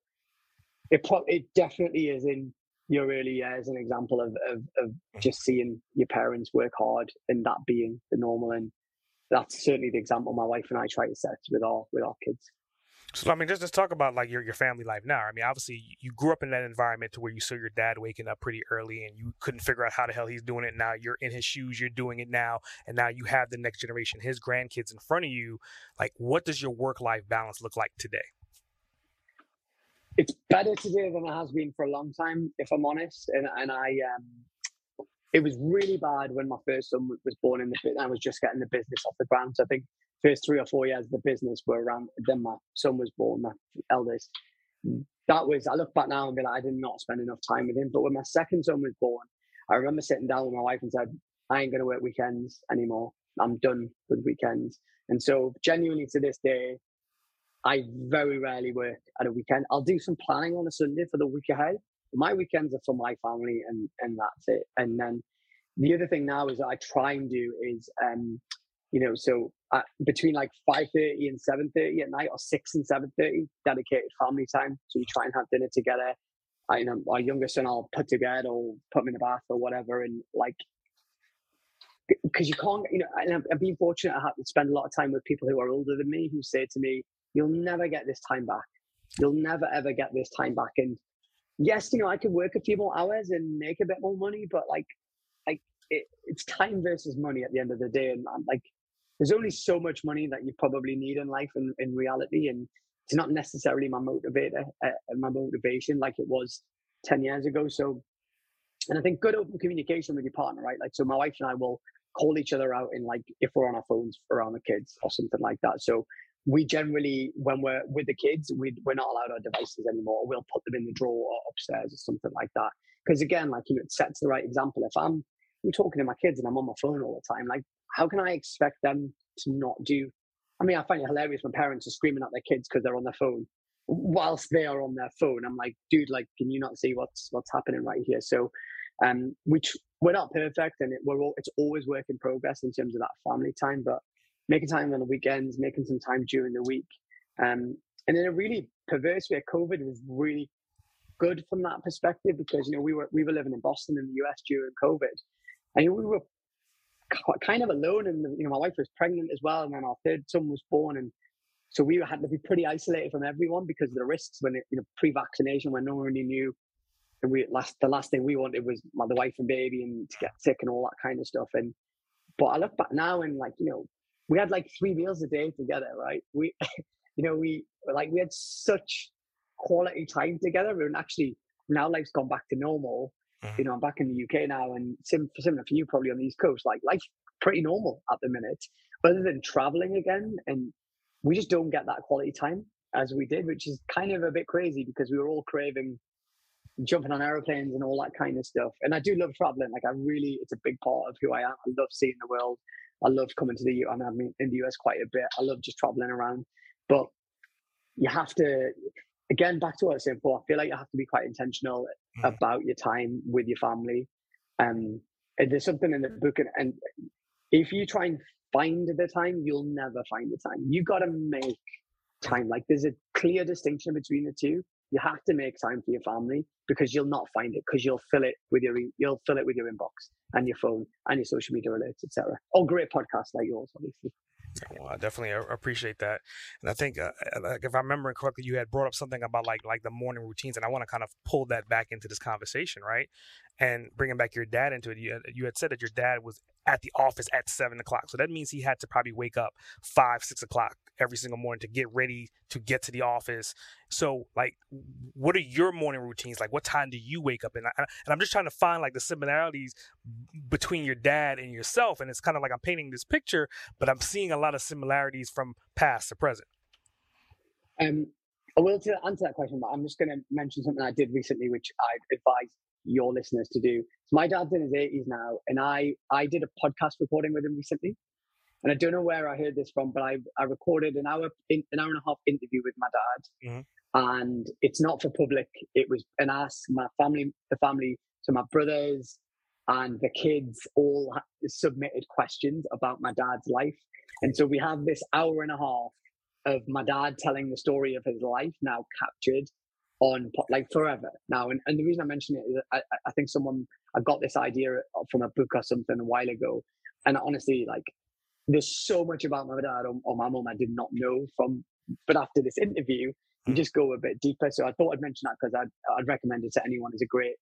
Speaker 2: it pro- it definitely is in your early years an example of, of of just seeing your parents work hard and that being the normal and that's certainly the example my wife and I try to set with our with our kids.
Speaker 1: So I mean, just just talk about like your your family life now. I mean, obviously you grew up in that environment to where you saw your dad waking up pretty early, and you couldn't figure out how the hell he's doing it. Now you're in his shoes, you're doing it now, and now you have the next generation, his grandkids in front of you. Like, what does your work life balance look like today?
Speaker 2: It's better today than it has been for a long time, if I'm honest. And and I um, it was really bad when my first son was born in the. And I was just getting the business off the ground. So I think first three or four years of the business were around then my son was born, my eldest. That was I look back now and be like, I did not spend enough time with him. But when my second son was born, I remember sitting down with my wife and said, I ain't gonna work weekends anymore. I'm done with weekends. And so genuinely to this day, I very rarely work at a weekend. I'll do some planning on a Sunday for the week ahead. My weekends are for my family and and that's it. And then the other thing now is that I try and do is um you know, so at, between like 5.30 and 7.30 at night or 6 and 7.30, dedicated family time. So we try and have dinner together. I, you know, our younger son, I'll put to bed or put him in the bath or whatever. And like, because you can't, you know, and I've been fortunate. I have to spend a lot of time with people who are older than me who say to me, you'll never get this time back. You'll never ever get this time back. And yes, you know, I can work a few more hours and make a bit more money, but like, like it, it's time versus money at the end of the day. And I'm like, there's only so much money that you probably need in life and in reality. And it's not necessarily my motivator, uh, my motivation like it was 10 years ago. So, and I think good open communication with your partner, right? Like, so my wife and I will call each other out in like, if we're on our phones around the kids or something like that. So we generally, when we're with the kids, we, we're not allowed our devices anymore. We'll put them in the drawer or upstairs or something like that. Because again, like, you know, it sets the right example. If I'm, I'm talking to my kids and I'm on my phone all the time, like, how can I expect them to not do? I mean, I find it hilarious when parents are screaming at their kids because they're on their phone whilst they are on their phone. I'm like, dude, like, can you not see what's what's happening right here? So, um, which we're not perfect, and it, we're all, it's always work in progress in terms of that family time. But making time on the weekends, making some time during the week, um, and in a really perverse way, COVID was really good from that perspective because you know we were we were living in Boston in the US during COVID, and we were kind of alone. And you know, my wife was pregnant as well, and then our third son was born, and so we had to be pretty isolated from everyone because of the risks when it, you know pre-vaccination when no one really knew. And we last the last thing we wanted was my the wife and baby and to get sick and all that kind of stuff. And but I look back now and like you know we had like three meals a day together, right? We you know we like we had such quality time together. And actually now life's gone back to normal. Mm-hmm. You know, I'm back in the UK now, and sim- similar for you, probably on the East Coast, like life's pretty normal at the minute, other than traveling again. And we just don't get that quality time as we did, which is kind of a bit crazy because we were all craving jumping on airplanes and all that kind of stuff. And I do love traveling. Like I really, it's a big part of who I am. I love seeing the world. I love coming to the U. I mean, in the US quite a bit. I love just traveling around. But you have to again, back to what I was saying before, I feel like you have to be quite intentional mm. about your time with your family. Um, and there's something in the book, and, and if you try and find the time, you'll never find the time. You've got to make time. Like there's a clear distinction between the two. You have to make time for your family because you'll not find it because you'll fill it with your you'll fill it with your inbox and your phone and your social media alerts, etc. Or great podcasts like yours, obviously.
Speaker 1: Well, I definitely appreciate that, and I think, uh, uh, like if I remember correctly, you had brought up something about like like the morning routines, and I want to kind of pull that back into this conversation, right? And bringing back your dad into it, you, you had said that your dad was at the office at seven o'clock, so that means he had to probably wake up five, six o'clock every single morning to get ready to get to the office. So, like, what are your morning routines? Like, what time do you wake up? And, I, and I'm just trying to find like the similarities between your dad and yourself. And it's kind of like I'm painting this picture, but I'm seeing a lot of similarities from past to present.
Speaker 2: Um, I will to answer that question, but I'm just going to mention something I did recently, which I advise your listeners to do. So my dad's in his 80s now, and I I did a podcast recording with him recently, and I don't know where I heard this from, but I, I recorded an hour in, an hour and a half interview with my dad, mm-hmm. and it's not for public. It was an ask my family, the family, so my brothers and the kids all submitted questions about my dad's life, and so we have this hour and a half of my dad telling the story of his life now captured on like forever now. And, and the reason I mention it is I, I think someone I got this idea from a book or something a while ago, and honestly, like there's so much about my dad or, or my mom I did not know from, but after this interview, you hmm. just go a bit deeper. So I thought I'd mention that because I'd, I'd recommend it to anyone as a great,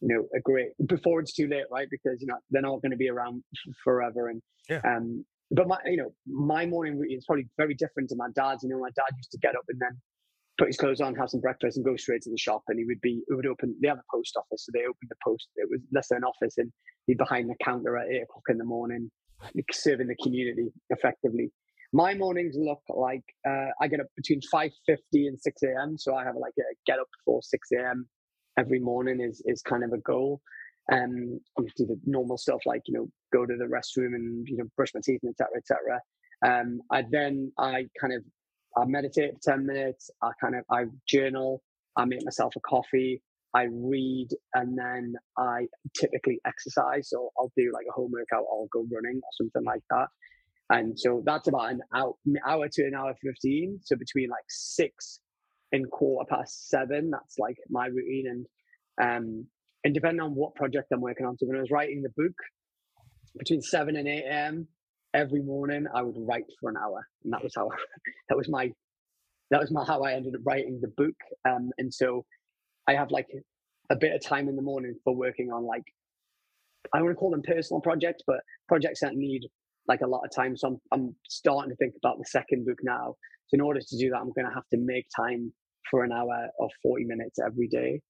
Speaker 2: you know, a great before it's too late, right? Because you know they're not going to be around forever. And yeah. um, but my, you know, my morning routine is probably very different to my dad's. You know, my dad used to get up and then put his clothes on, have some breakfast, and go straight to the shop. And he would be, he would open. They have a post office, so they opened the post. It was less than an office, and he'd behind the counter at eight o'clock in the morning, serving the community effectively. My mornings look like uh, I get up between five fifty and six a.m. So I have like a get up before six a.m. every morning is is kind of a goal. Um, do the normal stuff like you know go to the restroom and you know brush my teeth and etc. etc. Um, I then I kind of I meditate for ten minutes. I kind of I journal. I make myself a coffee. I read and then I typically exercise. So I'll do like a home workout, I'll go running or something like that. And so that's about an hour, hour to an hour 15. So between like six and quarter past seven, that's like my routine. And, um, and depending on what project I'm working on. So when I was writing the book, between 7 and 8 a.m. every morning, I would write for an hour. And that was how, that was my, that was my, how I ended up writing the book. Um, and so I have like a bit of time in the morning for working on like, I want to call them personal projects, but projects that need like a lot of time. So I'm, I'm starting to think about the second book now. So in order to do that, I'm going to have to make time for an hour or 40 minutes every day.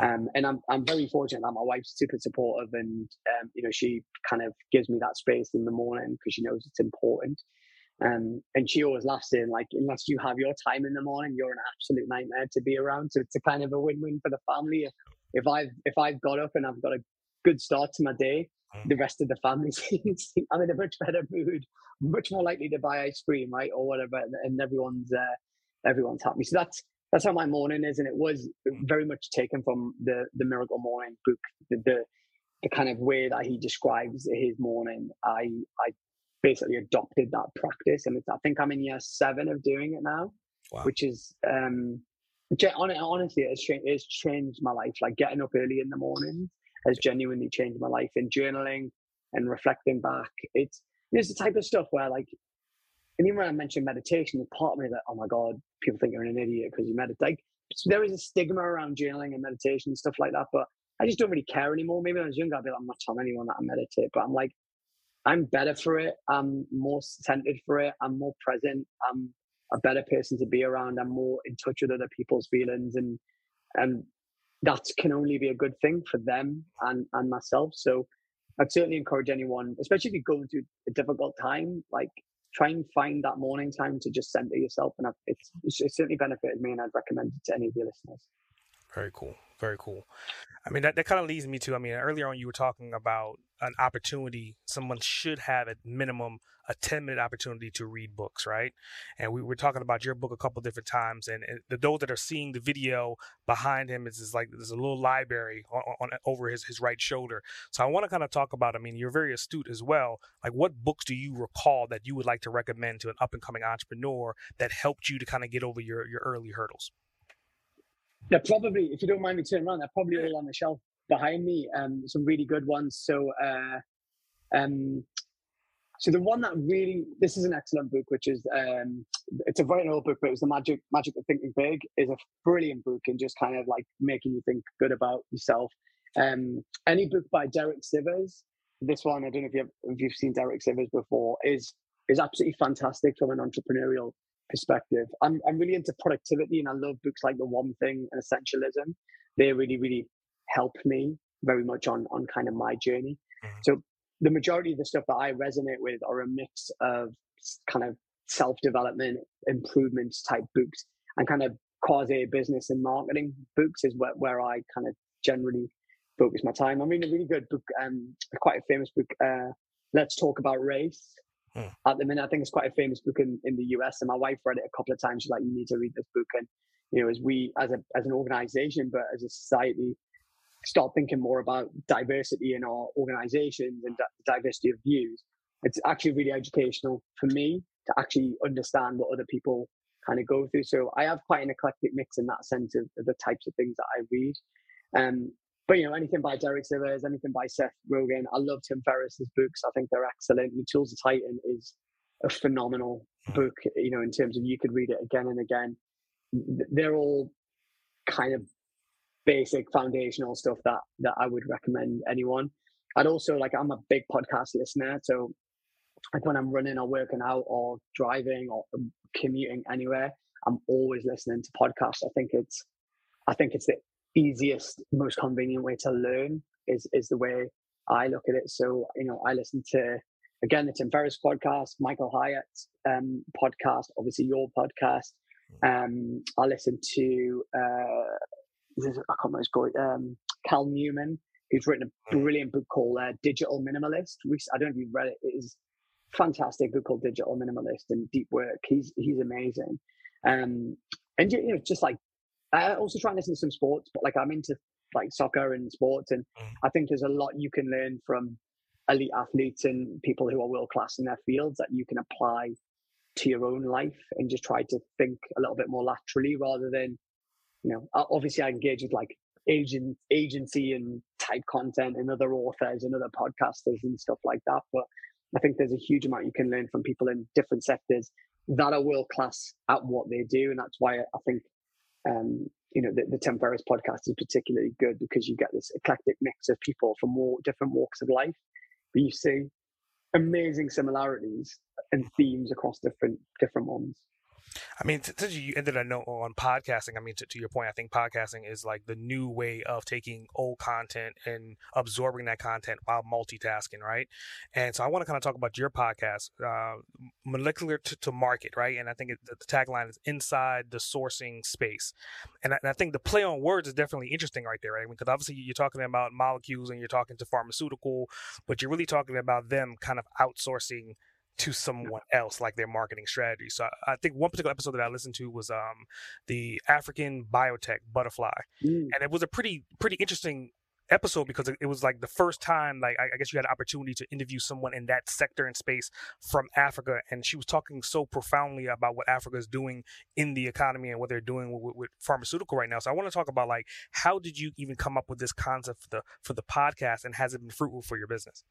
Speaker 2: Um, and I'm I'm very fortunate that my wife's super supportive, and um, you know she kind of gives me that space in the morning because she knows it's important. Um, and she always laughs in like, unless you have your time in the morning, you're an absolute nightmare to be around. So it's a kind of a win-win for the family. If, if I've if I've got up and I've got a good start to my day, mm. the rest of the family seems I'm in a much better mood, much more likely to buy ice cream, right, or whatever, and everyone's uh, everyone's happy. So that's that's how my morning is, and it was very much taken from the the Miracle Morning book. The, the, the kind of way that he describes his morning, I I basically adopted that practice, and it's I think I'm in year seven of doing it now, wow. which is um, honestly it's, it's changed my life. Like getting up early in the morning has genuinely changed my life. And journaling and reflecting back, it's it's the type of stuff where like and even when I mentioned meditation, there's part of me that, oh my God, people think you're an idiot because you meditate. Like, there is a stigma around journaling and meditation and stuff like that, but I just don't really care anymore. Maybe when I was younger, I'd be like, I'm not telling anyone that I meditate, but I'm like, I'm better for it. I'm more centered for it. I'm more present. I'm a better person to be around. I'm more in touch with other people's feelings, and and that can only be a good thing for them and and myself. So I'd certainly encourage anyone, especially if you're going through a difficult time, like try and find that morning time to just center yourself. And it's, it's certainly benefited me, and I'd recommend it to any of your listeners.
Speaker 1: Very cool. Very cool. I mean, that, that kind of leads me to, I mean, earlier on you were talking about an opportunity. Someone should have at minimum a 10 minute opportunity to read books, right? And we were talking about your book a couple different times. And, and the, those that are seeing the video behind him is, is like there's a little library on, on over his, his right shoulder. So I want to kind of talk about, I mean, you're very astute as well. Like, what books do you recall that you would like to recommend to an up and coming entrepreneur that helped you to kind of get over your, your early hurdles?
Speaker 2: They're probably, if you don't mind me turning around, they're probably all on the shelf behind me. Um, some really good ones. So, uh, um, so the one that really, this is an excellent book, which is, um, it's a very old book, but it was the magic, magic of thinking big is a brilliant book and just kind of like making you think good about yourself. Um, any book by Derek Sivers, this one, I don't know if you've, if you've seen Derek Sivers before, is, is absolutely fantastic from an entrepreneurial perspective. I'm I'm really into productivity, and I love books like The One Thing and Essentialism. They really really help me very much on on kind of my journey. Mm-hmm. So the majority of the stuff that I resonate with are a mix of kind of self development, improvements type books, and kind of quasi business and marketing books is where, where I kind of generally focus my time. I'm reading a really good book, um, quite a famous book, uh, Let's Talk About Race Hmm. At the minute, I think it's quite a famous book in, in the US, and my wife read it a couple of times. She's like, "You need to read this book." And you know, as we as a as an organization, but as a society, start thinking more about diversity in our organizations and di- diversity of views. It's actually really educational for me to actually understand what other people kind of go through. So I have quite an eclectic mix in that sense of, of the types of things that I read. Um, but you know, anything by Derek Sivers, anything by Seth Godin. I love Tim Ferriss's books. I think they're excellent. The Tools of Titan is a phenomenal book. You know, in terms of you could read it again and again. They're all kind of basic foundational stuff that that I would recommend anyone. I'd also like I'm a big podcast listener, so like when I'm running or working out or driving or um, commuting anywhere, I'm always listening to podcasts. I think it's I think it's the easiest, most convenient way to learn is is the way I look at it. So you know, I listen to again the Tim Ferriss podcast, Michael Hyatt's um, podcast, obviously your podcast. Um, I listen to uh, I can't remember his called um, Cal Newman, who's written a brilliant book called uh, Digital Minimalist. I don't know if you've read it. It is fantastic book called Digital Minimalist and deep work. He's he's amazing. Um, and you know, just like I also try and listen to some sports, but like I'm into like soccer and sports, and mm. I think there's a lot you can learn from elite athletes and people who are world class in their fields that you can apply to your own life and just try to think a little bit more laterally rather than, you know, obviously I engage with like agent agency and type content and other authors and other podcasters and stuff like that. But I think there's a huge amount you can learn from people in different sectors that are world class at what they do, and that's why I think um, you know the, the Tim Ferriss podcast is particularly good because you get this eclectic mix of people from all different walks of life. But you see amazing similarities and themes across different different ones.
Speaker 1: I mean, since you ended a note on podcasting, I mean, to, to, your point, I think podcasting is like the new way of taking old content and absorbing that content while multitasking, right? And so I want to kind of talk about your podcast, uh, Molecular to, to, Market, right? And I think it, the, tagline is inside the sourcing space. And I, and I, think the play on words is definitely interesting right there, right? Because obviously you're talking about molecules and you're talking to pharmaceutical, but you're really talking about them kind of outsourcing to someone else like their marketing strategy. So I think one particular episode that I listened to was um the African biotech butterfly. Mm. And it was a pretty pretty interesting episode because it was like the first time like I guess you had an opportunity to interview someone in that sector and space from Africa and she was talking so profoundly about what Africa is doing in the economy and what they're doing with, with, pharmaceutical right now. So I want to talk about like how did you even come up with this concept for the for the podcast and has it been fruitful for your business?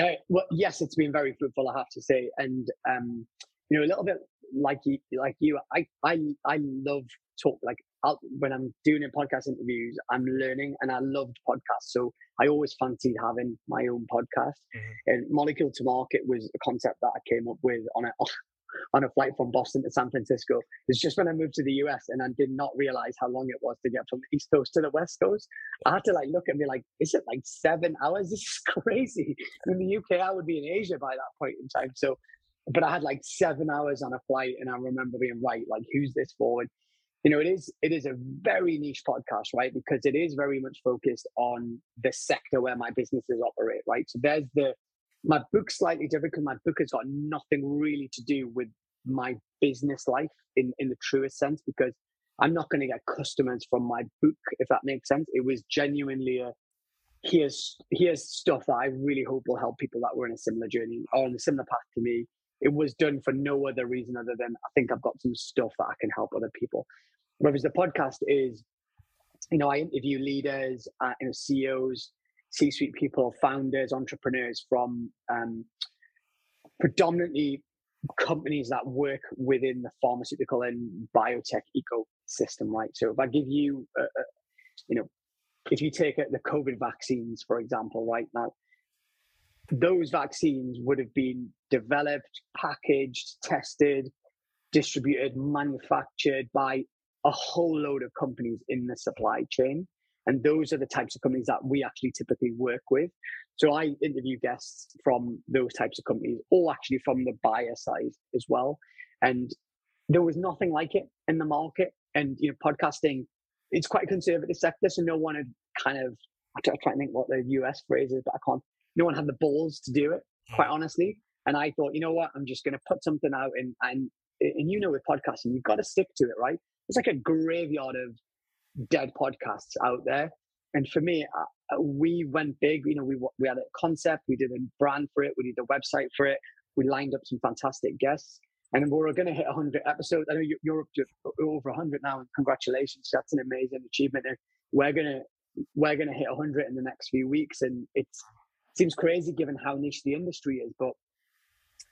Speaker 2: Uh, well, yes, it's been very fruitful, I have to say, and um, you know, a little bit like you, like you, I, I, I love talk. Like I'll, when I'm doing podcast interviews, I'm learning, and I loved podcasts. So I always fancied having my own podcast. Mm-hmm. And Molecule to Market was a concept that I came up with on a on a flight from Boston to San Francisco. It's just when I moved to the US and I did not realize how long it was to get from the East Coast to the West Coast. I had to like look and be like, is it like seven hours? This is crazy. In the UK, I would be in Asia by that point in time. So, but I had like seven hours on a flight and I remember being right, like, who's this for? And, you know, it is it is a very niche podcast, right? Because it is very much focused on the sector where my businesses operate, right? So there's the my book's slightly different because my book has got nothing really to do with my business life in, in the truest sense because I'm not going to get customers from my book, if that makes sense. It was genuinely a here's here's stuff that I really hope will help people that were in a similar journey or on a similar path to me. It was done for no other reason other than I think I've got some stuff that I can help other people. Whereas the podcast is, you know, I interview leaders, uh, you know, CEOs, C-suite people, founders, entrepreneurs from um, predominantly companies that work within the pharmaceutical and biotech ecosystem, right? So if I give you, a, a, you know, if you take the COVID vaccines, for example, right now, those vaccines would have been developed, packaged, tested, distributed, manufactured by a whole load of companies in the supply chain. And those are the types of companies that we actually typically work with. So I interview guests from those types of companies, or actually from the buyer side as well. And there was nothing like it in the market. And you know, podcasting, it's quite a conservative sector, so no one had kind of I try to think what the US phrase is, but I can't. No one had the balls to do it, quite mm. honestly. And I thought, you know what, I'm just going to put something out, and and and you know, with podcasting, you've got to stick to it, right? It's like a graveyard of dead podcasts out there. And for me, uh, uh, we went big. You know, we we had a concept, we did a brand for it, we did a website for it, we lined up some fantastic guests, and we are going to hit 100 episodes. I know you're up to over 100 now, and congratulations! That's an amazing achievement. And we're gonna we're gonna hit 100 in the next few weeks, and it seems crazy given how niche the industry is, but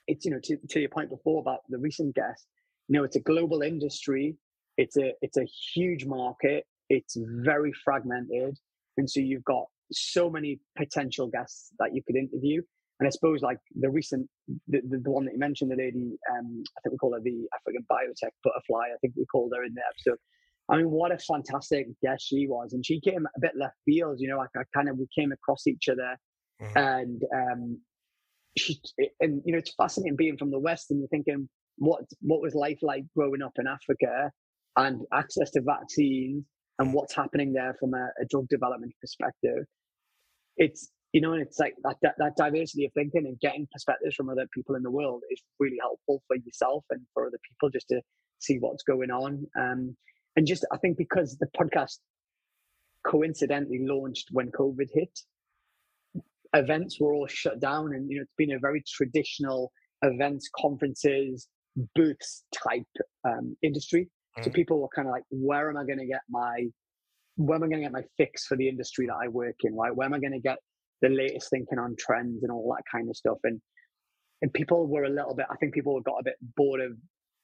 Speaker 2: it's you know to, to your point before about the recent guest. You know, it's a global industry it's a it's a huge market. It's very fragmented, and so you've got so many potential guests that you could interview. And I suppose like the recent, the, the, the one that you mentioned, the lady, um, I think we call her the African biotech butterfly. I think we called her in the episode. I mean, what a fantastic guest she was, and she came a bit left field. You know, like I kind of we came across each other, mm-hmm. and um, she and you know it's fascinating being from the West, and you're thinking, what what was life like growing up in Africa? And access to vaccines and what's happening there from a, a drug development perspective. It's you know, and it's like that, that, that diversity of thinking and getting perspectives from other people in the world is really helpful for yourself and for other people just to see what's going on. Um, and just I think because the podcast coincidentally launched when COVID hit, events were all shut down, and you know it's been a very traditional events, conferences, booths type um, industry. Mm. So people were kind of like, where am I going to get my where am I going to get my fix for the industry that I work in? Right? Where am I going to get the latest thinking on trends and all that kind of stuff? And and people were a little bit. I think people got a bit bored of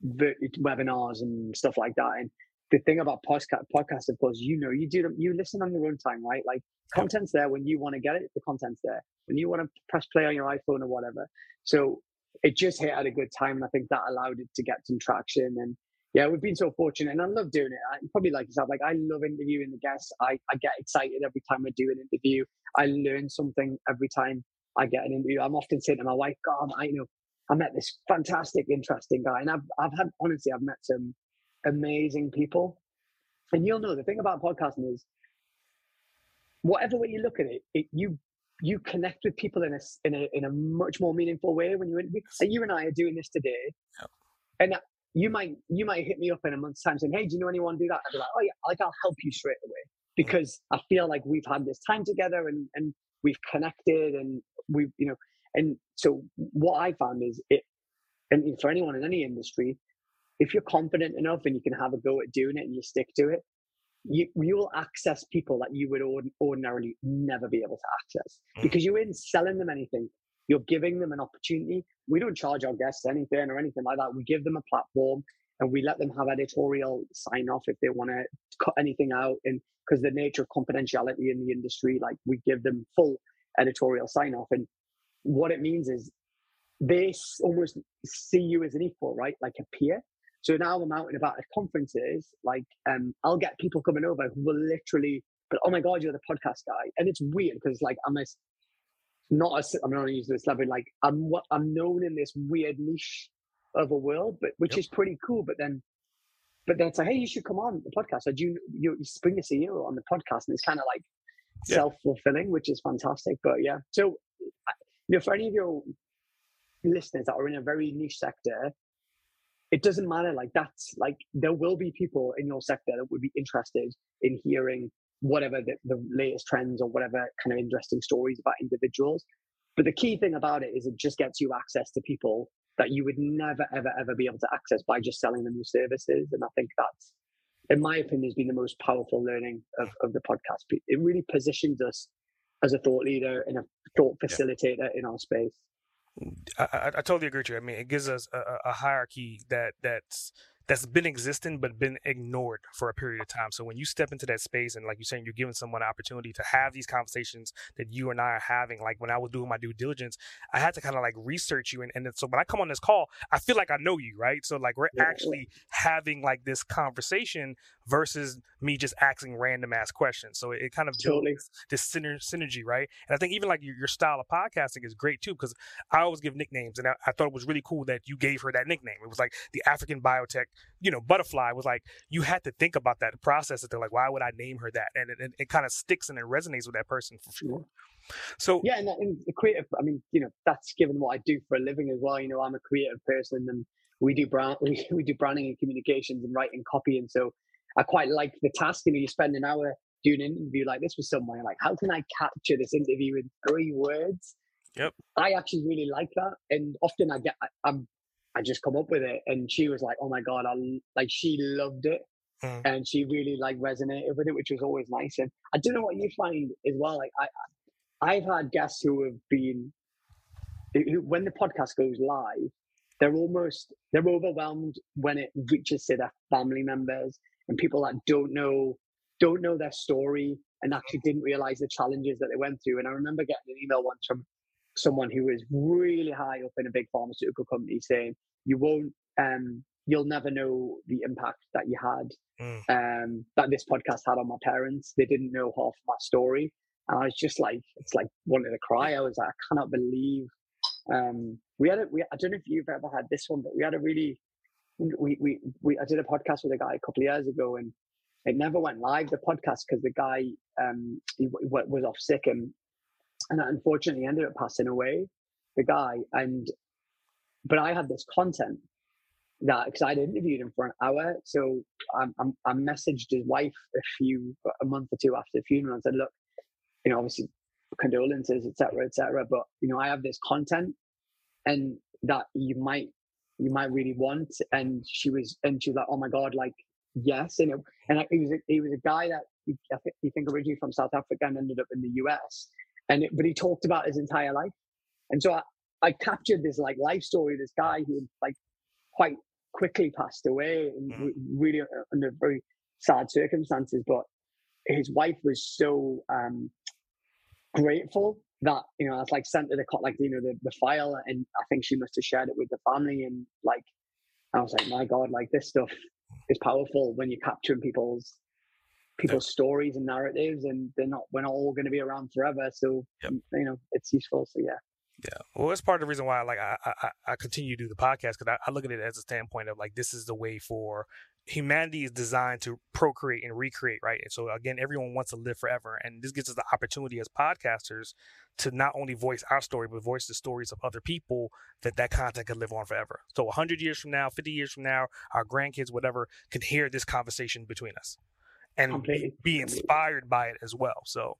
Speaker 2: webinars and stuff like that. And the thing about podcast, podcast, of course, you know, you do them, you listen on your own time, right? Like content's there when you want to get it. The content's there when you want to press play on your iPhone or whatever. So it just hit at a good time, and I think that allowed it to get some traction. And yeah, we've been so fortunate, and I love doing it. I, probably like yourself, like I love interviewing the guests. I, I get excited every time I do an interview. I learn something every time I get an interview. I'm often saying to my wife, "God, I you know I met this fantastic, interesting guy, and I've I've had honestly, I've met some amazing people. And you'll know the thing about podcasting is, whatever way you look at it, it you you connect with people in a in a in a much more meaningful way when you interview. Like you and I are doing this today, yeah. and you might you might hit me up in a month's time saying, "Hey, do you know anyone do that?" I'd be like, "Oh yeah, like I'll help you straight away," because I feel like we've had this time together and and we've connected and we've you know and so what I found is it, and for anyone in any industry, if you're confident enough and you can have a go at doing it and you stick to it, you you will access people that you would ordinarily never be able to access mm. because you ain't selling them anything. You're giving them an opportunity. We don't charge our guests anything or anything like that. We give them a platform and we let them have editorial sign off if they want to cut anything out. And because the nature of confidentiality in the industry, like we give them full editorial sign off. And what it means is they almost see you as an equal, right? Like a peer. So now I'm out and about at conferences, like um, I'll get people coming over who will literally, but oh my god, you're the podcast guy, and it's weird because like I'm a not a, I'm not using this level, like I'm what I'm known in this weird niche of a world, but which yep. is pretty cool. But then, but then it's like, hey, you should come on the podcast. So do you you, you spring a CEO on the podcast, and it's kind of like self fulfilling, which is fantastic. But yeah, so you know, for any of your listeners that are in a very niche sector, it doesn't matter. Like that's like there will be people in your sector that would be interested in hearing whatever the, the latest trends or whatever kind of interesting stories about individuals. But the key thing about it is it just gets you access to people that you would never, ever, ever be able to access by just selling them your services. And I think that's, in my opinion, has been the most powerful learning of, of the podcast. It really positions us as a thought leader and a thought facilitator yeah. in our space.
Speaker 1: I, I, totally agree with you. I mean, it gives us a, a hierarchy that that's that's been existing but been ignored for a period of time. So when you step into that space and like you're saying, you're giving someone an opportunity to have these conversations that you and I are having. Like when I was doing my due diligence, I had to kind of like research you, and, and so when I come on this call, I feel like I know you, right? So like we're yeah, actually having like this conversation versus me just asking random ass questions. So it, it kind of totally. builds this synergy, right? And I think even like your, your style of podcasting is great too because I always give nicknames, and I, I thought it was really cool that you gave her that nickname. It was like the African biotech you know, butterfly was like, you had to think about that process. That They're like, why would I name her that? And it, it, it kind of sticks and it resonates with that person for sure. So
Speaker 2: yeah, and, and the creative. I mean, you know, that's given what I do for a living as well. You know, I'm a creative person, and we do brand, we, we do branding and communications and writing copy, and so I quite like the task. You know, you spend an hour doing an interview like this with someone. Like, how can I capture this interview in three words?
Speaker 1: Yep.
Speaker 2: I actually really like that, and often I get I'm I just come up with it. And she was like, oh my God, I like, she loved it. Mm. And she really like resonated with it, which was always nice. And I don't know what you find as well. Like I, I've had guests who have been, who, when the podcast goes live, they're almost, they're overwhelmed when it reaches to their family members and people that don't know, don't know their story and actually didn't realize the challenges that they went through. And I remember getting an email once from someone who is really high up in a big pharmaceutical company saying, you won't, um, you'll never know the impact that you had, mm. um, that this podcast had on my parents. They didn't know half my story. And I was just like, it's like wanting to cry. I was like, I cannot believe, um, we had a, we, I don't know if you've ever had this one, but we had a really, we, we, we, I did a podcast with a guy a couple of years ago and it never went live, the podcast, because the guy, um, he w- was off sick and and unfortunately ended up passing away, the guy. And but I had this content that because I'd interviewed him for an hour, so I, I, I messaged his wife a few a month or two after the funeral and said, look, you know, obviously condolences, etc., etc. But you know, I have this content, and that you might you might really want. And she was, and she was like, oh my god, like yes, and it, and he was a, he was a guy that think, he think originally from South Africa and ended up in the US, and it, but he talked about his entire life, and so I, I captured this like life story, this guy who like quite quickly passed away and mm-hmm. really uh, under very sad circumstances, but his wife was so um, grateful that you know, I was like sent to the cot, like you know the, the file, and I think she must have shared it with the family, and like I was like, my God, like this stuff is powerful when you're capturing people's people's yep. stories and narratives, and they're not we're not all going to be around forever, so yep. you know it's useful. So yeah.
Speaker 1: Yeah, well, it's part of the reason why like I I, I continue to do the podcast because I, I, look at it as a standpoint of like this is the way for humanity is designed to procreate and recreate, right? And so again, everyone wants to live forever, and this gives us the opportunity as podcasters to not only voice our story but voice the stories of other people that that content could live on forever. So 100 years from now, 50 years from now, our grandkids, whatever, can hear this conversation between us and be, be inspired by it as well. So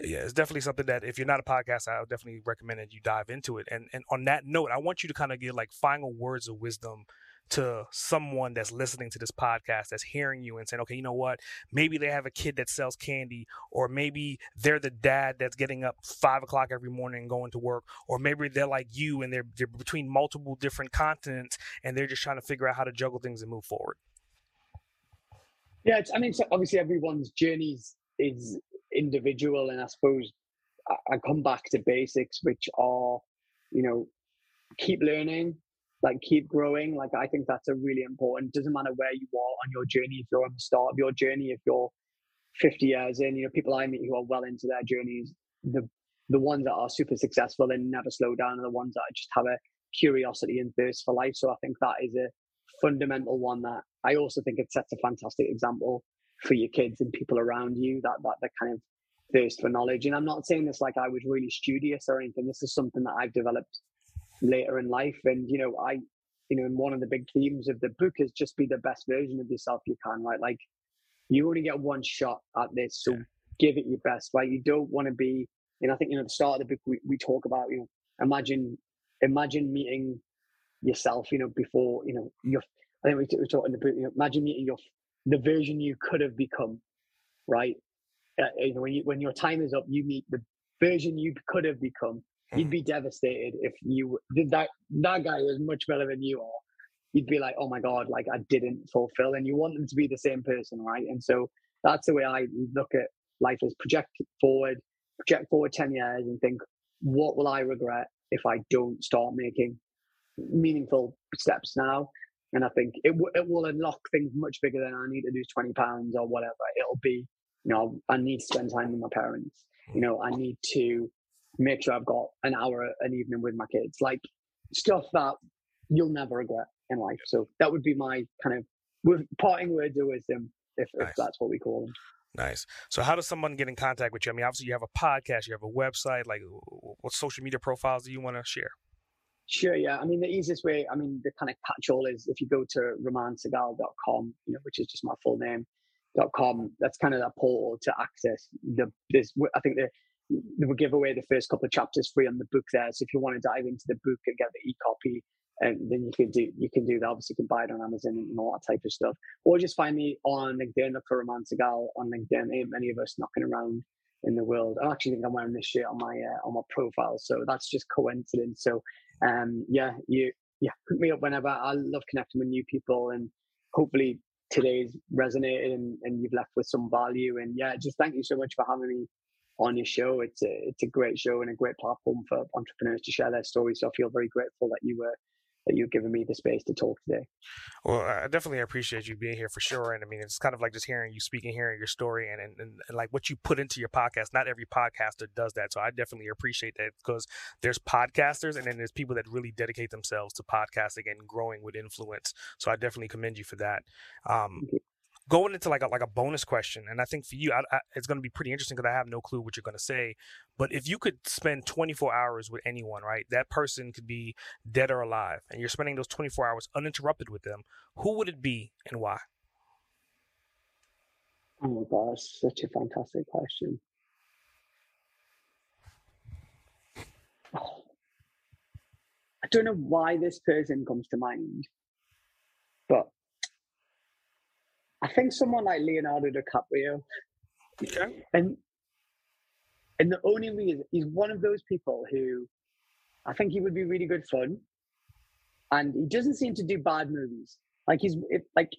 Speaker 1: yeah, it's definitely something that if you're not a podcast, I would definitely recommend that you dive into it. And and on that note, I want you to kind of give like final words of wisdom to someone that's listening to this podcast that's hearing you and saying, okay, you know what? Maybe they have a kid that sells candy, or maybe they're the dad that's getting up five o'clock every morning and going to work, or maybe they're like you and they're they're between multiple different continents and they're just trying to figure out how to juggle things and move forward.
Speaker 2: Yeah, I mean, so obviously everyone's journeys is individual, and I suppose I come back to basics, which are, you know, keep learning, like keep growing. Like I think that's a really important. Doesn't matter where you are on your journey. If you're on the start of your journey, if you're 50 years in, you know, people I meet who are well into their journeys, the the ones that are super successful and never slow down are the ones that just have a curiosity and thirst for life. So I think that is a fundamental one that I also think it sets a fantastic example for your kids and people around you that that that kind of thirst for knowledge. And I'm not saying this like I was really studious or anything. This is something that I've developed later in life. And you know, I you know, and one of the big themes of the book is just be the best version of yourself you can, right? Like you only get one shot at this, so yeah. give it your best, right? You don't want to be, and I think you know, at the start of the book we, we talk about, you know, imagine imagine meeting yourself, you know, before, you know, you're I think we, we talked in the book, you know, imagine meeting your the version you could have become, right? Uh, you know, when you when your time is up, you meet the version you could have become. You'd be devastated if you did that. That guy was much better than you are. You'd be like, oh my god, like I didn't fulfill, and you want them to be the same person, right? And so that's the way I look at life: is project forward, project forward ten years, and think, what will I regret if I don't start making meaningful steps now? And I think it, w- it will unlock things much bigger than I need to lose 20 pounds or whatever. It'll be, you know, I need to spend time with my parents. You know, I need to make sure I've got an hour an evening with my kids. Like stuff that you'll never regret in life. So that would be my kind of with parting words of wisdom, if, nice. if that's what we call them.
Speaker 1: Nice. So, how does someone get in contact with you? I mean, obviously, you have a podcast, you have a website. Like, what social media profiles do you want to share?
Speaker 2: Sure, yeah. I mean, the easiest way, I mean, the kind of catch all is if you go to ramansehgal.com, you know, which is just my full name, dot com. That's kind of that portal to access the, this, I think the, we give away the first couple of chapters free on the book there. So if you want to dive into the book and get the e-copy, and then you can do you can do that. Obviously, you can buy it on Amazon and all that type of stuff, or just find me on LinkedIn. Look for Raman Sehgal on LinkedIn. Ain't many of us knocking around in the world. I actually think I'm wearing this shirt on my uh, on my profile, so that's just coincidence. So um, yeah, you yeah, hook me up whenever. I love connecting with new people, and hopefully today's resonated and, and you've left with some value. And yeah, just thank you so much for having me on your show. It's a it's a great show and a great platform for entrepreneurs to share their stories. So I feel very grateful that you were that you've given me the space to talk today.
Speaker 1: Well, I definitely appreciate you being here for sure. And I mean, it's kind of like just hearing you speaking, hearing your story, and, and, and, and like what you put into your podcast. Not every podcaster does that. So I definitely appreciate that because there's podcasters and then there's people that really dedicate themselves to podcasting and growing with influence. So I definitely commend you for that. Um, going into like a, like a bonus question, and I think for you, I, I, it's going to be pretty interesting because I have no clue what you're going to say. But if you could spend 24 hours with anyone, right? That person could be dead or alive, and you're spending those 24 hours uninterrupted with them. Who would it be, and why?
Speaker 2: Oh my gosh, such a fantastic question. I don't know why this person comes to mind, but I think someone like Leonardo DiCaprio.
Speaker 1: Okay.
Speaker 2: And and the only reason he's one of those people who I think he would be really good fun, and he doesn't seem to do bad movies. Like he's if, like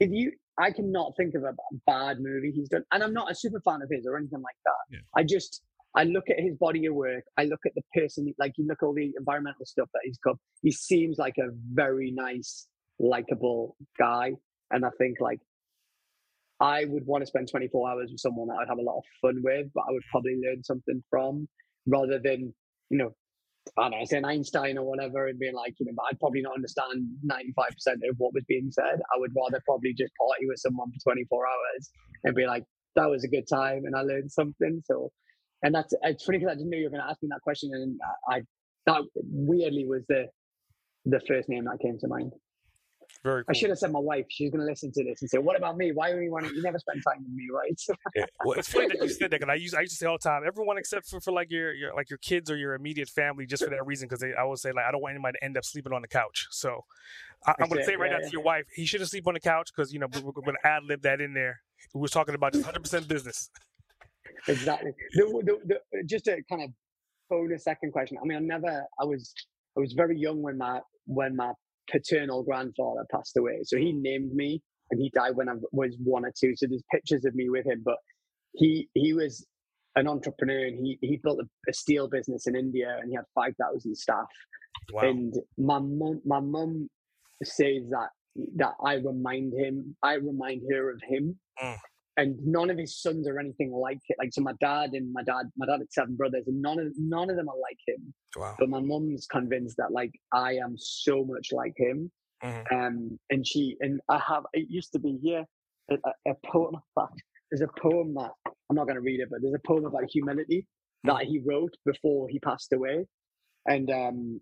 Speaker 2: if you, I cannot think of a bad movie he's done, and I'm not a super fan of his or anything like that.
Speaker 1: Yeah.
Speaker 2: I just I look at his body of work. I look at the person, like you look at all the environmental stuff that he's got. He seems like a very nice, likable guy, and I think like I would want to spend 24 hours with someone that I'd have a lot of fun with, but I would probably learn something from, rather than you know I don't know, saying Einstein or whatever and being like, you know, but I'd probably not understand 95% of what was being said. I would rather probably just party with someone for 24 hours and be like, that was a good time and I learned something. So, and that's, it's funny because I didn't know you were going to ask me that question. And I, that weirdly was the, the first name that came to mind.
Speaker 1: Very cool.
Speaker 2: I should have said my wife. She's going to listen to this and say, "What about me? Why do you want to? You never spend time with me, right?"
Speaker 1: yeah. Well, it's funny that you said that because I used I used to say all the time, everyone except for, for like your, your like your kids or your immediate family, just for that reason, because I always say like I don't want anybody to end up sleeping on the couch. So I, am going to say right
Speaker 2: yeah,
Speaker 1: now
Speaker 2: yeah.
Speaker 1: to your wife, he should have sleep on the couch because you know we're, we're going to ad lib that in there. We were talking about just 100 percent business.
Speaker 2: exactly. The, the, the, just a kind of bonus second question. I mean, I never. I was I was very young when my when my paternal grandfather passed away. So he named me, and he died when I was one or two. So there's pictures of me with him, but he he was an entrepreneur and he he built a, a steel business in India and he had five thousand staff.
Speaker 1: Wow.
Speaker 2: And my mum my mum says that that I remind him, I remind her of him.
Speaker 1: Mm.
Speaker 2: And none of his sons are anything like it. Like so, my dad and my dad, my dad had seven brothers, and none of none of them are like him.
Speaker 1: wow.
Speaker 2: But my mum's convinced that like I am so much like him.
Speaker 1: Mhm.
Speaker 2: Um, and she and I have it used to be here a, a a poem. There's a poem that I'm not going to read it, but there's a poem about humility that he wrote before he passed away, and um,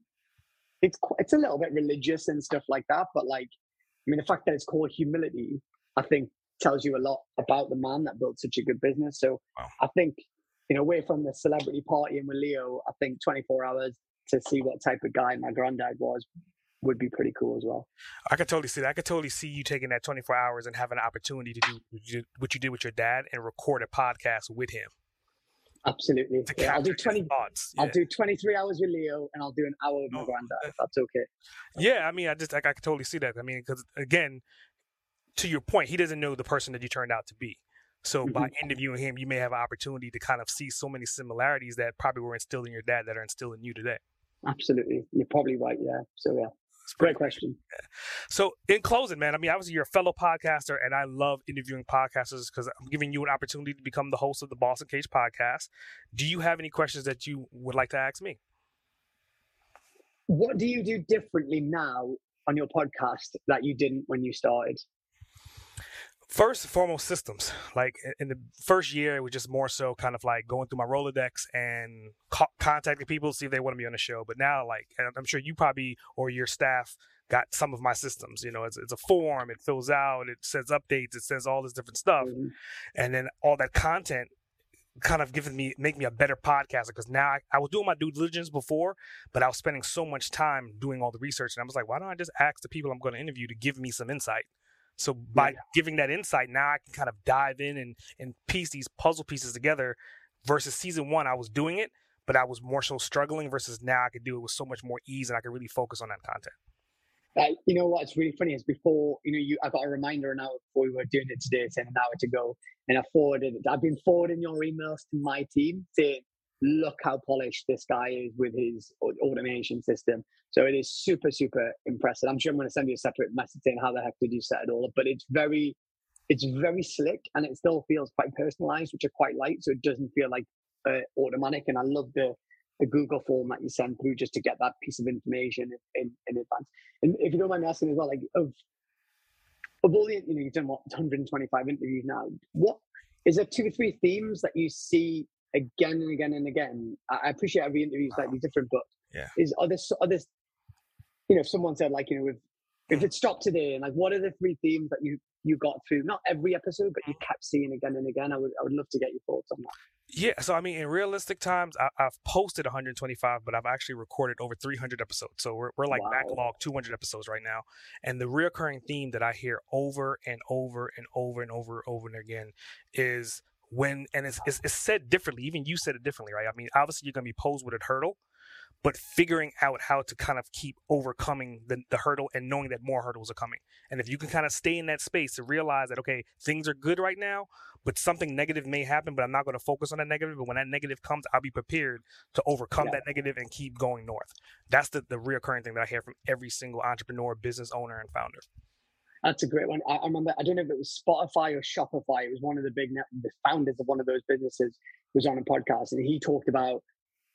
Speaker 2: it's it's a little bit religious and stuff like that. But like, I mean, the fact that it's called humility, I think, tells you a lot about the man that built such a good business. So
Speaker 1: Wow.
Speaker 2: I think, you know, away from the celebrity party and with Leo, I think 24 hours to see what type of guy my granddad was would be pretty cool as well.
Speaker 1: I could totally see that. I could totally see you taking that 24 hours and having an opportunity to do what you did- what you did with your dad and record a podcast with him.
Speaker 2: Absolutely. Yeah, I'll do 20.
Speaker 1: thoughts.
Speaker 2: I'll do 23 hours with Leo and I'll do an hour with my
Speaker 1: Oh,
Speaker 2: granddad. If that's okay.
Speaker 1: Yeah, I mean, I just I, I could totally see that. I mean, because again, to your point, he doesn't know the person that you turned out to be. So by
Speaker 2: Mm-hmm.
Speaker 1: interviewing him, you may have an opportunity to kind of see so many similarities that probably were instilled in your dad that are instilled in you today.
Speaker 2: Absolutely. You're probably right. Yeah. So, yeah.
Speaker 1: It's
Speaker 2: Great question.
Speaker 1: So in closing, man, I mean, obviously you're a fellow podcaster, and I love interviewing podcasters because I'm giving you an opportunity to become the host of the Boss Uncaged podcast. Do you have any questions that you would like to ask me?
Speaker 2: What do you do differently now on your podcast that you didn't when you started?
Speaker 1: First and foremost, systems. Like in- the first year, it was just more so kind of like going through my Rolodex and co- contacting people, see if they want to be on the show. But now, like, and I'm sure you probably or your staff got some of my systems. You know, it's, it's a form, it fills out, it says updates, it says all this different stuff.
Speaker 2: Mhm.
Speaker 1: and then all that content kind of given me make me a better podcaster because now I, I was doing my due diligence before but i was spending so much time doing all the research and i was like why don't i just ask the people i'm going to interview to give me some insight so by giving that insight now i can kind of dive in and and piece these puzzle pieces together versus season one i was doing it but i was more so struggling versus now i could do it with so much more ease and i could really focus on that content
Speaker 2: Uh, you know what's really funny is before you know you I got a reminder an hour before we were doing it today saying an hour to go and I forwarded it. I've been forwarding your emails to my team saying look how polished this guy is with his automation system. So it is super super impressive. I'm sure I'm going to send you a separate message saying how the heck did you set it all up, but it's very it's very slick and it still feels quite personalized, which I quite like. So it doesn't feel like uh, automatic, and I love the the Google form that you send through just to get that piece of information in, in advance. And if you don't mind me asking as well, like of of all the you know you've done what 125 interviews now, what is there two or three themes that you see again and again and again? I, appreciate every interview is slightly different, but
Speaker 1: Yeah.
Speaker 2: is are there are there you know if someone said like you know if if mm. it stopped today and like what are the three themes that you you got through not every episode, but you mm. kept seeing again and again. I would I would love to get your thoughts on that.
Speaker 1: Yeah, so I mean, in realistic times, I, have posted 125, but I've actually recorded over 300 episodes. So we're we're like wow. backlog 200 episodes right now. And the reoccurring theme that I hear over and over and over and over and over and again is when and it's, it's, it's said differently. Even you said it differently, right? I mean, obviously you're gonna be posed with a hurdle, but figuring out how to kind of keep overcoming the, the hurdle and knowing that more hurdles are coming. And if you can kind of stay in that space to realize that, okay, things are good right now, but something negative may happen, but I'm not going to focus on that negative. But when that negative comes, I'll be prepared to overcome yeah. that negative and keep going north. That's the, the reoccurring thing that I hear from every single entrepreneur, business owner, and founder.
Speaker 2: That's a great one. I, I remember, I don't know if it was Spotify or Shopify. It was one of the big, the founders of one of those businesses was on a podcast and he talked about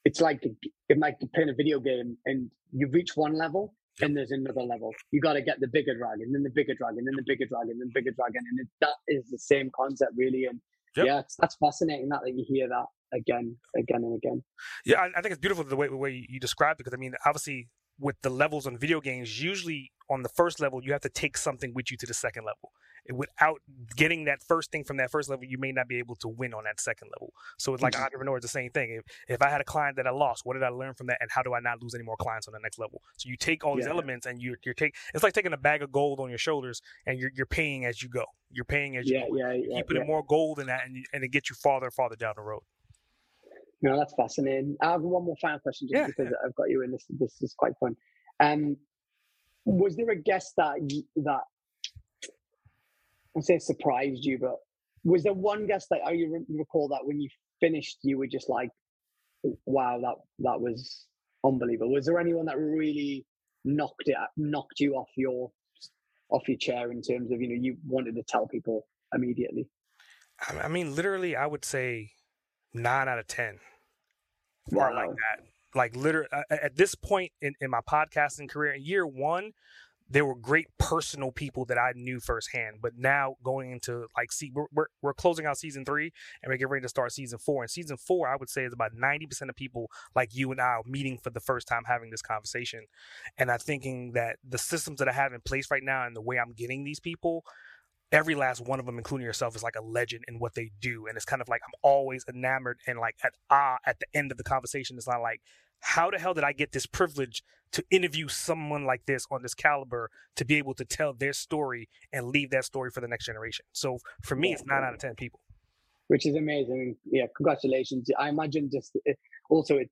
Speaker 2: it's like it might be playing a video game and you reach one level and there's another level. You got to get the bigger dragon, then the bigger dragon, then the bigger dragon, then the bigger dragon, and it, that is the same concept really. And yep. yeah, that's fascinating that, that you hear that again, again and again.
Speaker 1: Yeah, I, I think it's beautiful the way the way you described it because I mean, obviously, with the levels on video games, usually on the first level, you have to take something with you to the second level without getting that first thing from that first level, you may not be able to win on that second level. So it's like mm-hmm. entrepreneur, it's the same thing. If if I had a client that I lost, what did I learn from that, and how do I not lose any more clients on the next level? So you take all these yeah. elements and you you're take it's like taking a bag of gold on your shoulders and you're you're paying as you go. You're paying as you
Speaker 2: yeah,
Speaker 1: go.
Speaker 2: Yeah,
Speaker 1: you
Speaker 2: yeah,
Speaker 1: keep putting more gold in that, and you, and it gets you farther and farther down the road.
Speaker 2: No, that's fascinating. I have one more final question just because I've got you in this. This is quite fun. Um, was there a guest that that I say surprised you, but was there one guest that oh, you recall that when you finished, you were just like, "Wow, that that was unbelievable." Was there anyone that really knocked it knocked you off your off your chair in terms of you know you wanted to tell people immediately?
Speaker 1: I mean, literally, I would say nine out of ten wow. are like that. Like literally, at this point in, in my podcasting career, in year one, there were great personal people that I knew firsthand. But now going into like see we're, we're, we're closing out season three and we're getting ready to start season four. And season four, I would say, is about ninety percent of people like you and I are meeting for the first time having this conversation. And I'm thinking that the systems that I have in place right now and the way I'm getting these people every last one of them, including yourself, is like a legend in what they do. And it's kind of like I'm always enamored and like at ah at the end of the conversation. It's not like how the hell did I get this privilege to interview someone like this on this caliber to be able to tell their story and leave that story for the next generation? So for me, it's nine out of 10 people.
Speaker 2: Which is amazing. Yeah, congratulations. I imagine just eh, also it,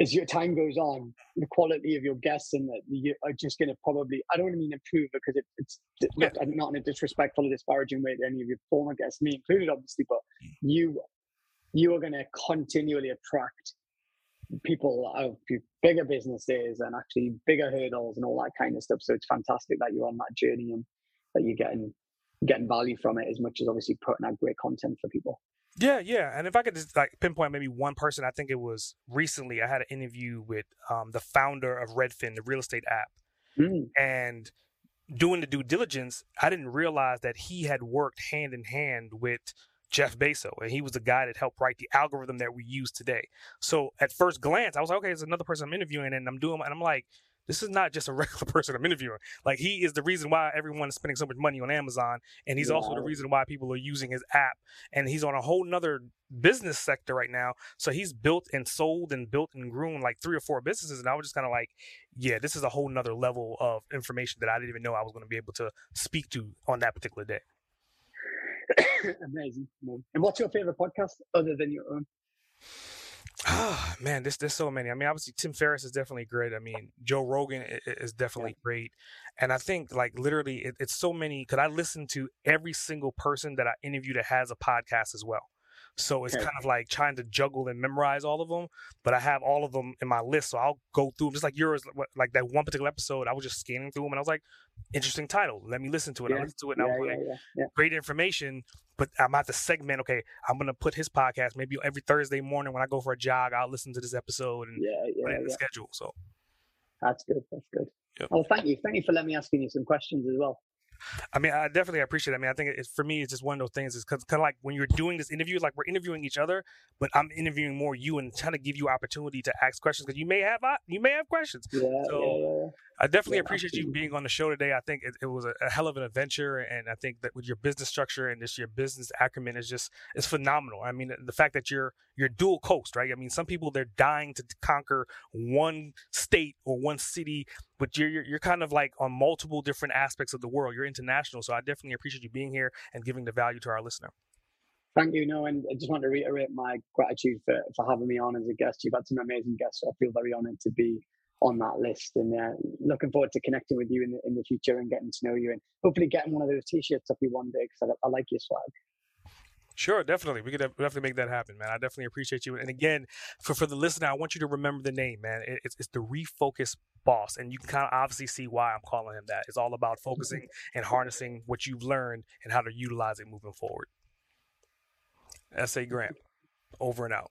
Speaker 2: as your time goes on, the quality of your guests and that you are just going to probably, I don't want to mean improve because it, it's yeah. not in a disrespectful or disparaging way to any of your former guests, me included, obviously, but mm. you you are going to continually attract people of bigger businesses and actually bigger hurdles and all that kind of stuff. So it's fantastic that you're on that journey and that you're getting getting value from it as much as obviously putting out great content for people.
Speaker 1: Yeah, yeah. And if I could just like pinpoint maybe one person, I think it was recently I had an interview with um, the founder of Redfin, the real estate app. Mm. And doing the due diligence, I didn't realize that he had worked hand in hand with Jeff Bezos, and he was the guy that helped write the algorithm that we use today. So at first glance, I was like, okay, it's another person I'm interviewing, and I'm doing, and I'm like, this is not just a regular person I'm interviewing. Like he is the reason why everyone is spending so much money on Amazon, and he's yeah. also the reason why people are using his app. And he's on a whole nother business sector right now. So he's built and sold and built and grown like three or four businesses. And I was just kind of like, yeah, this is a whole nother level of information that I didn't even know I was going to be able to speak to on that particular day.
Speaker 2: Amazing. And what's your favorite podcast other than your own?
Speaker 1: Ah, oh, man, there's there's so many. I mean, obviously Tim Ferriss is definitely great. I mean, Joe Rogan is definitely great, and I think like literally it, it's so many. Because I listen to every single person that I interview that has a podcast as well. So it's okay. kind of like trying to juggle and memorize all of them, but I have all of them in my list. So I'll go through them just like yours, like that one particular episode. I was just scanning through them and I was like, interesting title. Let me listen to it. Yeah. I listened to it and yeah, I was like, yeah, great information. But I'm at the segment. Okay, I'm gonna put his podcast maybe every Thursday morning when I go for a jog. I'll listen to this episode and put it in the schedule. So
Speaker 2: that's good. That's good. Yep. Oh, thank you. Thank you for letting me asking you some questions as well.
Speaker 1: I mean, I definitely appreciate it. I mean, I think it's for me, it's just one of those things. It's kind of like when you're doing this interview, like we're interviewing each other, but I'm interviewing more you and trying to give you opportunity to ask questions because you may have you may have questions.
Speaker 2: Yeah,
Speaker 1: so
Speaker 2: yeah, yeah.
Speaker 1: I definitely appreciate you being on the show today. I think it, it was a, a hell of an adventure, and I think that with your business structure and just your business acumen is just is phenomenal. I mean, the fact that you're you're dual coast, right? I mean, some people they're dying to conquer one state or one city, but you're you're, you're kind of like on multiple different aspects of the world. You're international, so I definitely appreciate you being here and giving the value to our listener.
Speaker 2: Thank you, no, and I just want to reiterate my gratitude for, for having me on as a guest. You've had some amazing guests, so I feel very honoured to be on that list. And uh, looking forward to connecting with you in the, in the future and getting to know you, and hopefully getting one of those T-shirts off you one day because I, I like your swag.
Speaker 1: Sure, definitely. We could definitely make that happen, man. I definitely appreciate you. And again, for for the listener, I want you to remember the name, man. It, it's, it's the Refocus Boss, and you can kind of obviously see why I'm calling him that. It's all about focusing and harnessing what you've learned and how to utilize it moving forward. S.A. Grant, over and out.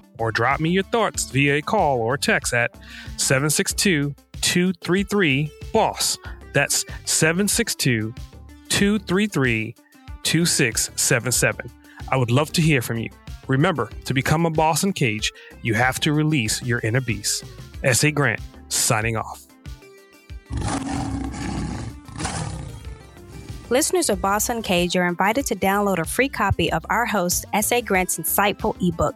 Speaker 1: or drop me your thoughts via a call or text at 762 233 BOSS. That's 762 233 2677. I would love to hear from you. Remember, to become a Boss Uncaged, you have to release your inner beast. S.A. Grant, signing off.
Speaker 3: Listeners of Boss Uncaged are invited to download a free copy of our host, S.A. Grant's insightful ebook,